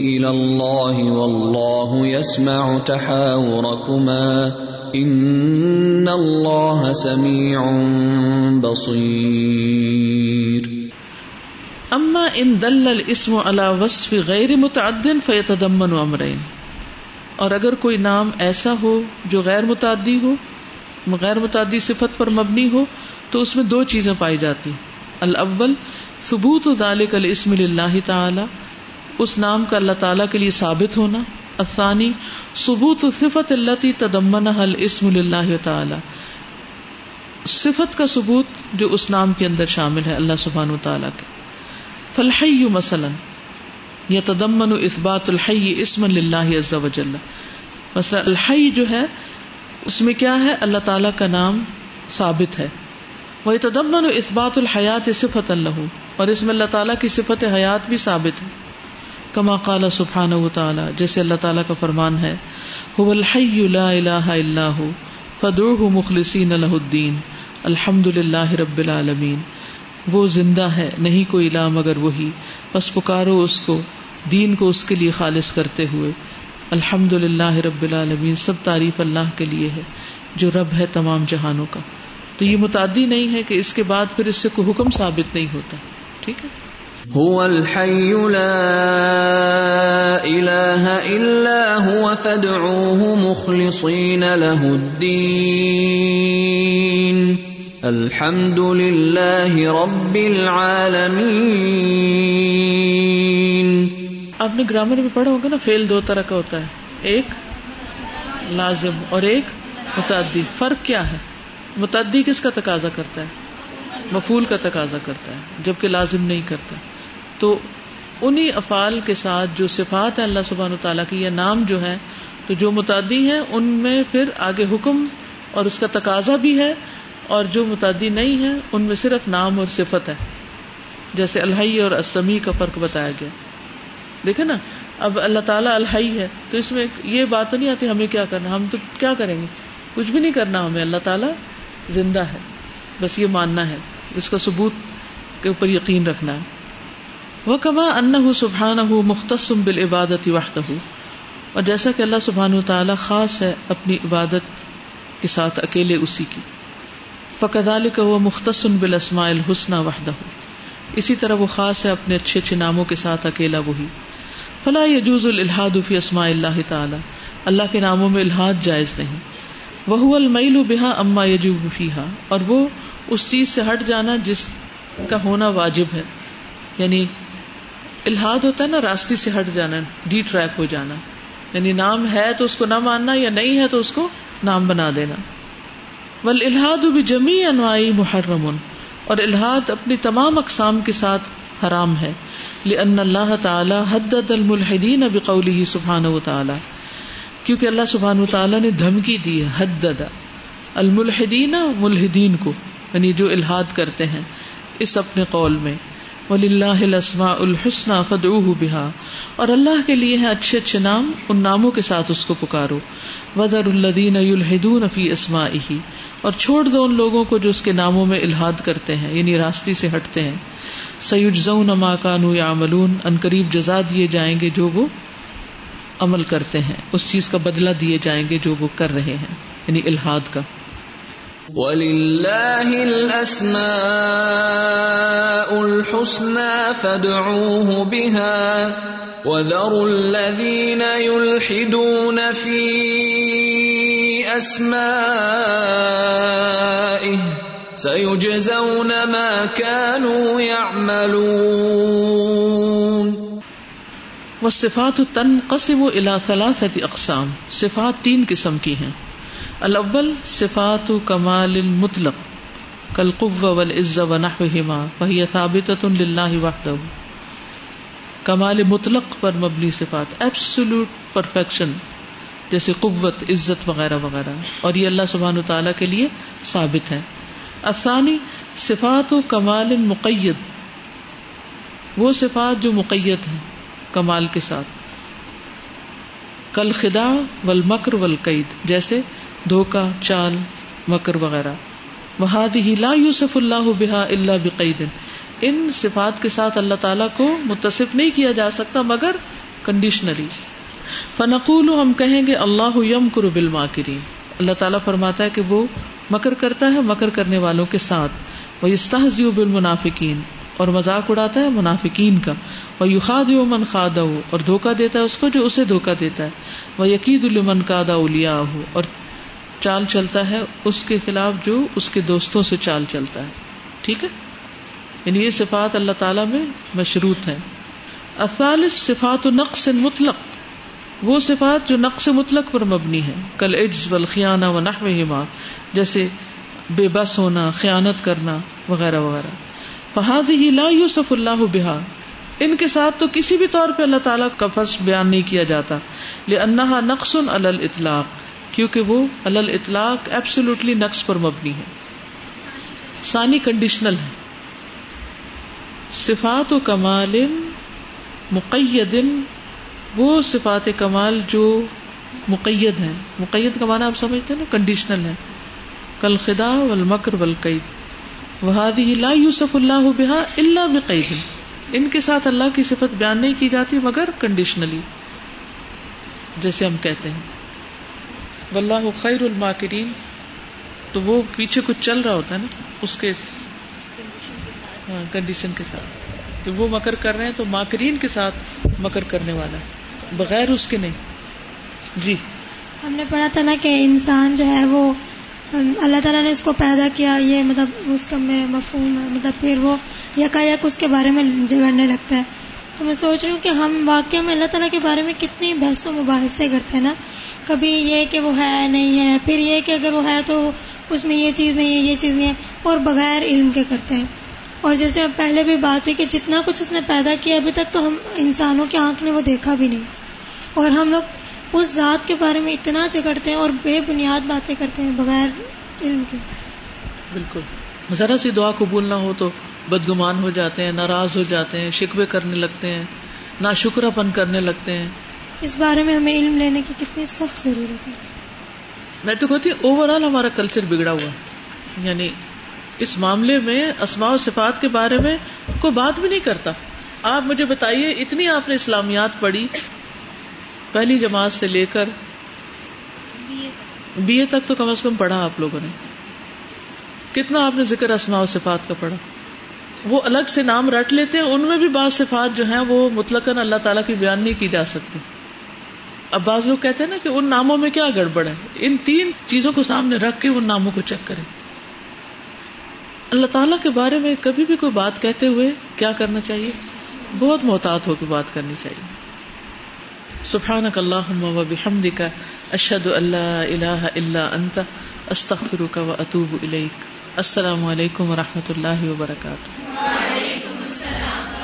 إلى الله والله يسمع تحاوركما إن الله سميع بصير. اما ان دل الاسم على وصف غیر متعد فيتضمن امرين اور اگر کوئی نام ایسا ہو جو غیر متعدی ہو غیر متعدی صفت پر مبنی ہو تو اس میں دو چیزیں پائی جاتی الاول، ثبوت ذالک الاسم للہ تعالی، اس نام کا اللہ تعالیٰ کے لیے ثابت ہونا۔ الثانی، ثبوت صفت اللہ تدمن الاسم للہ تعالی۔ صفت کا ثبوت جو اس نام کے اندر شامل ہے اللہ سبحان و تعالیٰ کے۔ فلحی مثلا یا تدمن اثبات الحی اسم اللہ عز و جل۔ مثلا الحی جو ہے اس میں کیا ہے؟ اللہ تعالیٰ کا نام ثابت ہے۔ وہ تدمن اثبات الحیات صفت اللہ اور اس میں اللہ تعالیٰ کی صفت حیات بھی ثابت ہے۔ کما قال سبحان و تعالیٰ جیسے اللہ تعالیٰ کا فرمان ہے۔ هو الحی لا الہ الا ہو فدعوه مخلصین له الدین الحمد للہ رب العالمین وہ زندہ ہے، نہیں کوئی الہ مگر وہی۔ پس پکارو اس کو، دین کو اس کے لیے خالص کرتے ہوئے۔ الحمد للہ رب العالمین، سب تعریف اللہ کے لیے ہے، جو رب ہے تمام جہانوں کا۔ تو یہ متعدی نہیں ہے کہ اس کے بعد پھر اس سے کوئی حکم ثابت نہیں ہوتا، ٹھیک ہے؟ هو الحي لا اله الا هو، فادعوه مخلصين له الدين الحمد لله رب العالمين آپ نے گرامر میں پڑھا ہوگا نا فیل دو طرح کا ہوتا ہے۔ ایک لازم اور ایک متعدی۔ فرق کیا ہے؟ متعدی کس کا تقاضا کرتا ہے؟ مفول کا تقاضا کرتا ہے، جبکہ لازم نہیں کرتا۔ تو انہی افعال کے ساتھ جو صفات ہے اللہ سبحان و تعالیٰ کی یا نام جو ہے تو جو متعدی ہیں، ان میں پھر آگے حکم اور اس کا تقاضا بھی ہے، اور جو متعدی نہیں ہے ان میں صرف نام اور صفت ہے۔ جیسے الحی اور اسمی کا فرق بتایا گیا۔ دیکھے نا، اب اللہ تعالیٰ الحی ہے، تو اس میں یہ بات نہیں آتی ہمیں کیا کرنا، ہم تو کیا کریں گے؟ کچھ بھی نہیں کرنا ہمیں، اللہ تعالیٰ زندہ ہے، بس یہ ماننا ہے، اس کا ثبوت کے اوپر یقین رکھنا ہے۔ وہ کما ان سبحان ہو مختصم بال عبادت وقت ہو اور جیسا کہ اللہ سبحان تعالیٰ خاص ہے اپنی عبادت کے ساتھ اکیلے اسی کی۔ فقد کا وہ مختصن بال اسماء الحسن وحدہ اسی طرح وہ خاص ہے اپنے اچھے اچھے ناموں کے ساتھ اکیلا وہی۔ فلاح یجوز الحاد فی اسماء اللہ تعالیٰ۔ اللہ کے ناموں میں الحاد جائز نہیں۔ وہ المیل بحا اما یجوب فیحا اور وہ اس چیز سے ہٹ جانا جس کا ہونا واجب ہے۔ یعنی الحاد ہوتا ہے نا، راستے سے ہٹ جانا، ڈی ٹریک ہو جانا۔ یعنی نام ہے تو اس کو نہ ماننا، یا نہیں ہے تو اس کو نام بنا دینا۔ ول الحاد بھی جمی انوائی محرم اور الحاد اپنی تمام اقسام کے ساتھ حرام ہے۔ لأن اللہ تعالی حدد الملحدین بقوله سبحانہ و تعالی کیونکہ اللہ سبحانہ و تعالی نے دھمکی دی ہے، حدد۔ الملحدین ملحدین کو یعنی جو الحاد کرتے ہیں اس اپنے قول میں۔ وللہ الاسماء الحسنى فدعوه بها۔ اور اللہ کے لیے ہیں اچھے اچھے نام، ان ناموں کے ساتھ اس کو پکارو۔ وذر الذین یلحدون فی اسمائه اور چھوڑ دو ان لوگوں کو جو اس کے ناموں میں الحاد کرتے ہیں یعنی راستے سے ہٹتے ہیں۔ سیجزون ما یا يعملون، ان قریب جزا دیے جائیں گے جو وہ عمل کرتے ہیں۔ اس چیز کا بدلہ دیے جائیں گے جو وہ کر رہے ہیں یعنی الحاد کا۔ وَلِلَّهِ الْأَسْمَاءُ الْحُسْنَى فَادْعُوهُ بِهَا وَذَرُوا الَّذِينَ يُلْحِدُونَ فِي أَسْمَائِهِ سَيُجْزَوْنَ مَا كَانُوا يَعْمَلُونَ والصفات تنقسم الى ثلاثة اقسام، صفات تین قسم کی ہیں۔ الاول صفات کمال مطلق کل قو والعز ونحوهما، فهي ثابتة لله وحده. کمال مطلق پر مبنی صفات ایبسولوٹ پرفیکشن جیسے قوت، عزت وغیرہ وغیرہ، اور یہ اللہ سبحانہ تعالیٰ کے لیے ثابت ہے. افسانی صفات و کمال مقید، وہ صفات جو مقید ہیں کمال کے ساتھ. کل خدا ول مکر ول قید جیسے دھوکا، چال، مکر وغیرہ۔ وہاد ہی لا یوسف اللہ بحا اللہ بقید۔ ان صفات کے ساتھ اللہ تعالیٰ کو متصف نہیں کیا جا سکتا مگر کنڈیشنری فنقول، ہم کہیں گے، اللہ یم کرو بل اللہ تعالیٰ فرماتا ہے کہ وہ مکر کرتا ہے، مکر کرنے والوں کے ساتھ۔ وہ استحزیو بالمنافقین۔ اور مذاق اڑاتا ہے منافقین کا۔ وہ یوخاد من خاد ہو اور دھوکا دیتا ہے اس کو جو اسے دھوکا دیتا ہے۔ وہ یقید المن کادا اولیا ہو اور چال چلتا ہے، اس کے خلاف جو اس کے دوستوں سے چال چلتا ہے۔ ٹھیک ہے؟ یعنی یہ صفات اللہ تعالی میں مشروط ہے اثالث صفات و نقص مطلق۔ وہ صفات جو نقص مطلق پر مبنی ہے کل عجز والخیانہ و نحوہما جیسے بے بس ہونا، خیانت کرنا وغیرہ وغیرہ۔ فہاد ہی لا یوسف اللہ بحا ان کے ساتھ تو کسی بھی طور پہ اللہ تعالیٰ کا فص بیان نہیں کیا جاتا۔ لنحا نقص اطلاق کیونکہ وہ الل اطلاق ایبسولوٹلی نقص پر مبنی ہے۔ ثانی کنڈیشنل ہے۔ صفات و کمال مقید، وہ صفات کمال جو مقید ہیں۔ مقید کا معنی آپ سمجھتے ہیں نا؟ کنڈیشنل ہے۔ کل خدا والمکر والقید۔ وہادی لا یوسف اللہ بحا اللہ بقید۔ ان کے ساتھ اللہ کی صفت بیان نہیں کی جاتی مگر کنڈیشنلی جیسے ہم کہتے ہیں۔ واللہ خیر الماکرین۔ تو وہ پیچھے کچھ چل رہا ہوتا ہے نا اس کے کنڈیشن کے ساتھ۔ کہ وہ مکر کر رہے ہیں تو ماکرین کے ساتھ مکر کرنے والا ہے۔ بغیر اس کے نہیں۔ جی۔ ہم نے پڑھا تھا نا کہ انسان جو ہے وہ اللہ تعالیٰ نے اس کو پیدا کیا یہ مطلب اس کا میں مفہوم ہے۔ مطلب پھر وہ یکا یک اس کے بارے میں جگڑنے لگتا ہے۔ تو میں سوچ رہی ہوں کہ ہم واقعہ میں اللہ تعالیٰ کے بارے میں کتنی بحث و مباحثے کرتے ہیں نا کبھی یہ کہ وہ ہے نہیں ہے، پھر یہ کہ اگر وہ ہے تو اس میں یہ چیز نہیں ہے، یہ چیز نہیں ہے، اور بغیر علم کے کرتے ہیں۔ اور جیسے اب پہلے بھی بات ہوئی کہ جتنا کچھ اس نے پیدا کیا ابھی تک تو ہم انسانوں کے آنکھ نے وہ دیکھا بھی نہیں۔ اور ہم لوگ اس ذات کے بارے میں اتنا جگڑتے ہیں اور بے بنیاد باتیں کرتے ہیں بغیر علم کے۔ بالکل۔ ذرا سی دعا قبول نہ ہو تو بدگمان ہو جاتے ہیں، ناراض ہو جاتے ہیں، شکوے کرنے لگتے ہیں نا شکر پن کرنے لگتے ہیں۔ اس بارے میں ہمیں علم لینے کی کتنی سخت ضرورت ہے۔ میں تو کہتی ہوں اوور آل ہمارا کلچر بگڑا ہوا یعنی اس معاملے میں، اسماء و صفات کے بارے میں کوئی بات بھی نہیں کرتا۔ آپ مجھے بتائیے، اتنی آپ نے اسلامیات پڑھی، پہلی جماعت سے لے کر بی اے تک تو کم از کم پڑھا آپ لوگوں نے۔ کتنا آپ نے ذکر اسماء و صفات کا پڑھا۔ وہ الگ سے نام رٹ لیتے ہیں، ان میں بھی بعض صفات جو ہیں وہ مطلق اللہ تعالیٰ کی بیان نہیں کی جا سکتی۔ اب بعض لوگ کہتے ہیں نا کہ ان ناموں میں کیا گڑبڑ ہے؟ ان تین چیزوں کو سامنے رکھ کے ان ناموں کو چیک کریں۔ اللہ تعالیٰ کے بارے میں کبھی بھی کوئی بات کہتے ہوئے کیا کرنا چاہیے؟ بہت محتاط ہو کے بات کرنی چاہیے۔ سبحان اللہ کا اشد اللہ اللہ اللہ انت استخر کا و اطوب السلام علیکم و رحمۃ اللہ وبرکاتہ۔ وعلیکم السلام